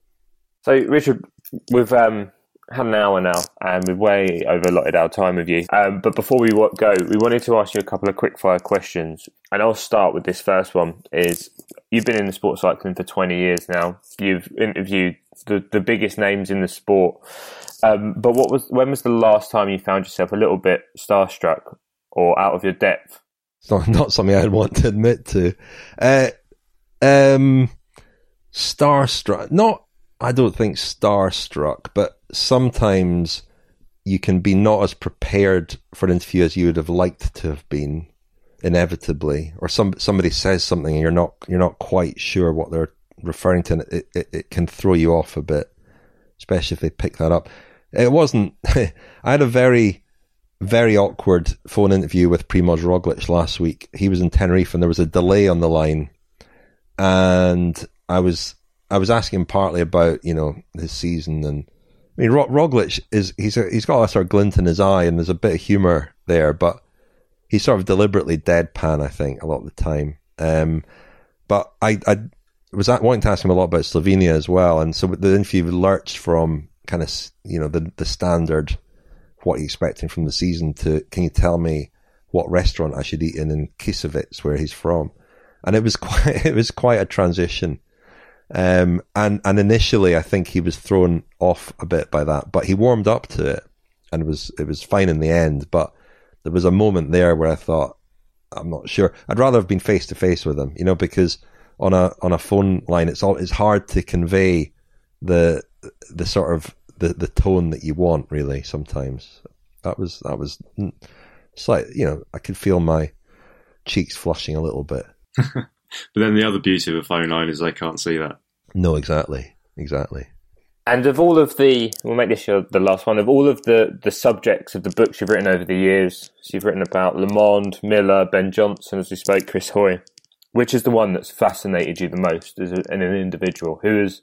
So, Richard, with um, had an hour now, and we've way overlotted our time with you. Um, but before we go, we wanted to ask you a couple of quick fire questions, and I'll start with this first one. Is you've been in the sport cycling for twenty years now. You've interviewed the, the biggest names in the sport. Um, but what was when was the last time you found yourself a little bit starstruck or out of your depth? It's not, not something I'd want to admit to. Uh, um, starstruck, not I don't think starstruck, but sometimes you can be not as prepared for an interview as you would have liked to have been inevitably or some somebody says something and you're not you're not quite sure what they're referring to and it, it, it can throw you off a bit especially if they pick that up it wasn't. I had a very, very awkward phone interview with Primoz Roglic last week. He was in Tenerife and there was a delay on the line, and I was I was asking partly about you know his season and. I mean, Roglic is he's a, he's got a sort of glint in his eye, and there's a bit of humour there, but he's sort of deliberately deadpan. I think a lot of the time. Um, but I, I was wanting to ask him a lot about Slovenia as well, and so the interview lurched from kind of you know the the standard what are you expecting from the season to can you tell me what restaurant I should eat in in Kisovec where he's from, and it was quite it was quite a transition. Um, and and initially, I think he was thrown off a bit by that, but he warmed up to it, and it was it was fine in the end. But there was a moment there where I thought, I'm not sure. I'd rather have been face to face with him, you know, because on a on a phone line, it's all it's hard to convey the the sort of the, the tone that you want. Really, sometimes that was that was slight. You know, I could feel my cheeks flushing a little bit. but then the other beauty of a phone line is they can't see that. No, exactly, exactly. And of all of the, we'll make this your, the last one. Of all of the the subjects of the books you've written over the years, so you've written about Le Monde, Millar, Ben Johnson, as we spoke, Chris Hoy. Which is the one that's fascinated you the most as a, an individual? Who is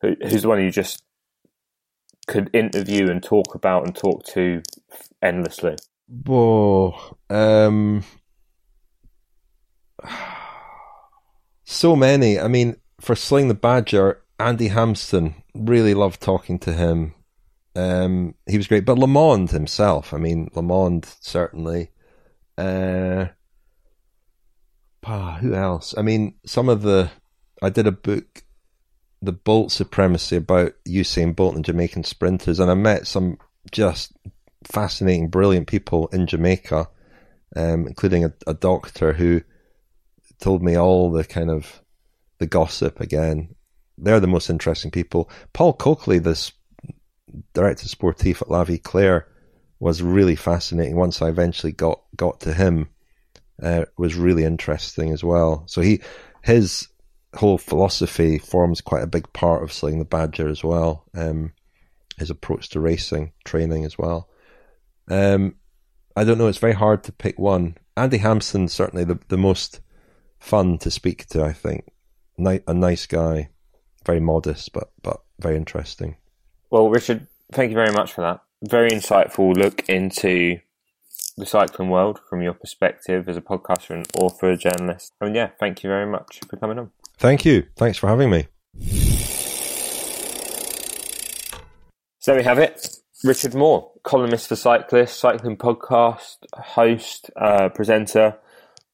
who, who's the one you just could interview and talk about and talk to endlessly? Whoa, um, so many. I mean, for Slaying the Badger, Andy Hampsten, really loved talking to him. Um, he was great, but LeMond himself. I mean, LeMond certainly. Uh, ah, who else? I mean, some of the. I did a book, The Bolt Supremacy, about Usain Bolt and Jamaican sprinters, and I met some just fascinating, brilliant people in Jamaica, um, including a, a doctor who told me all the kind of the gossip again. They're the most interesting people. Paul Köchli, this director sportif at La Vie Claire, was really fascinating. Once I eventually got got to him, uh, was really interesting as well. So he, his whole philosophy forms quite a big part of Slaying the Badger as well. Um, his approach to racing, training as well. Um, I don't know. It's very hard to pick one. Andy Hampsten certainly the the most fun to speak to. I think, Ni- a nice guy, very modest, but but very interesting. Well, Richard, thank you very much for that. Very insightful look into the cycling world from your perspective as a podcaster and author, a journalist. And yeah, thank you very much for coming on. Thank you. Thanks for having me. So there we have it. Richard Moore, columnist for Cyclist, cycling podcast, host, uh, presenter,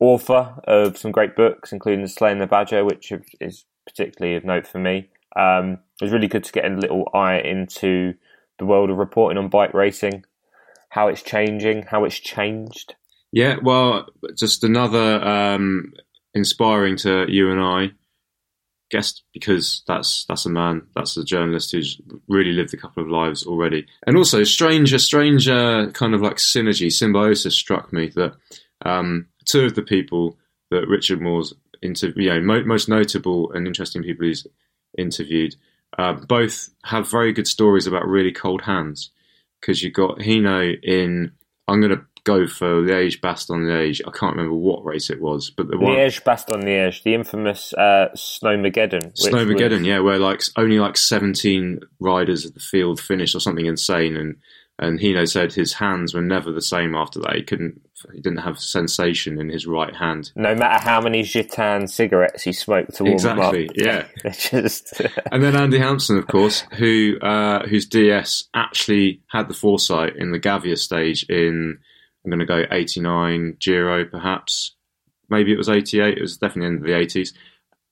author of some great books, including The Slaying the Badger, which is particularly of note for me. Um, it was really good to get a little eye into the world of reporting on bike racing how it's changing, how it's changed? Yeah, well, just another um, inspiring to you and I. Guess because that's that's a man, that's a journalist who's really lived a couple of lives already, and also stranger, stranger kind of like synergy, symbiosis struck me that um, two of the people that Richard Moore's interview, you know, mo- most notable and interesting people he's interviewed, uh, both have very good stories about really cold hands because you got Hinault in. I'm going to go for Liège Bastogne Liège. I can't remember what race it was, but the one Liège Bastogne Liège, the infamous uh, Snowmageddon. Snowmageddon, was... yeah, where like only like 17 riders of the field finished or something insane, and and Hinault said his hands were never the same after that. He couldn't, he didn't have sensation in his right hand. No matter how many Gitane cigarettes he smoked to warm exactly, yeah. just... and then Andy Hampsten, of course, who uh, whose DS actually had the foresight in the Gavia stage in I'm going to go 89 Giro, perhaps. Maybe it was 88. It was definitely in the 80s.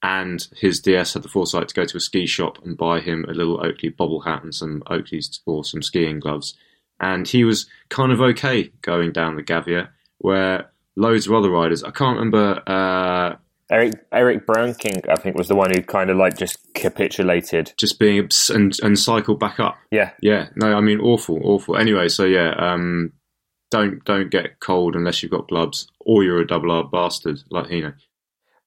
And his DS had the foresight to go to a ski shop and buy him a little Oakley bobble hat and some Oakleys or some skiing gloves and he was kind of okay going down the Gavia, where loads of other riders. I can't remember. Uh, Eric Eric Breukink, I think, was the one who kind of like just capitulated, just being and and cycled back up. Yeah, yeah. No, I mean awful, awful. Anyway, so yeah, um, don't don't get cold unless you've got gloves, or you're a double R bastard like Hinault.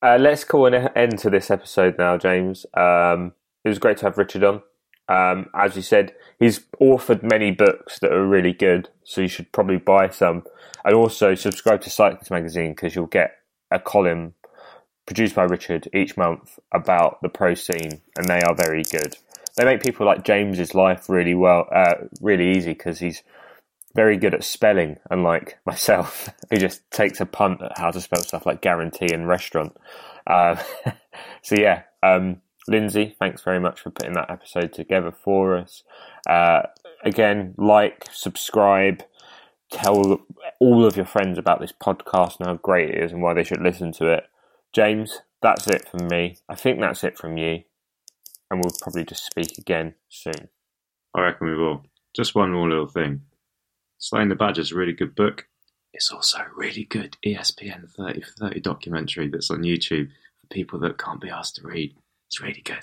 Uh, let's call an end to this episode now, James. Um, it was great to have Richard on. Um, as you said, he's authored many books that are really good, so you should probably buy some. And also subscribe to Cyclist Magazine because you'll get a column produced by Richard each month about the pro scene, and they are very good. They make people like James's life really well, uh, really easy because he's very good at spelling, unlike myself, who just takes a punt at how to spell stuff like guarantee and restaurant. Uh, so yeah, um, Lindsay, thanks very much for putting that episode together for us. Uh, again, like, subscribe, tell all of your friends about this podcast and how great it is and why they should listen to it. James, that's it from me. I think that's it from you. And we'll probably just speak again soon. I reckon we will. Just one more little thing. Slaying the Badger is a really good book. It's also a really good ESPN 30 for 30 documentary that's on YouTube for people that can't be asked to read. It's really good.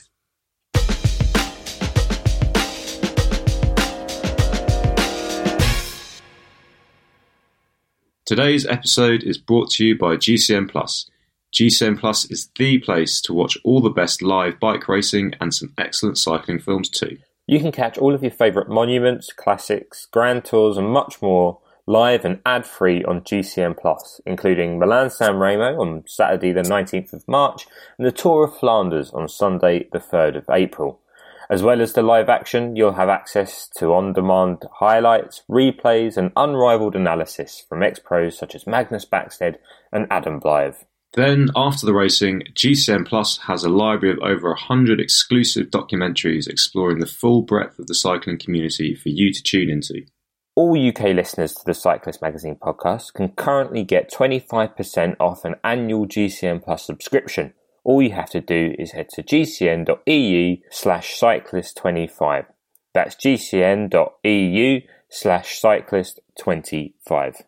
Today's episode is brought to you by GCN Plus. GCN Plus is the place to watch all the best live bike racing and some excellent cycling films too. You can catch all of your favourite monuments, classics, grand tours, and much more live and ad free on GCN Plus, including Milan San Remo on Saturday, the 19th of March, and the Tour of Flanders on Sunday, the 3rd of April. As well as the live action, you'll have access to on demand highlights, replays, and unrivaled analysis from ex pros such as Magnus Backstedt and Adam Blythe. Then, after the racing, GCN Plus has a library of over 100 exclusive documentaries exploring the full breadth of the cycling community for you to tune into. All UK listeners to the Cyclist Magazine podcast can currently get 25% off an annual GCN Plus subscription. All you have to do is head to gcn.eu slash cyclist25. That's gcn.eu slash cyclist25.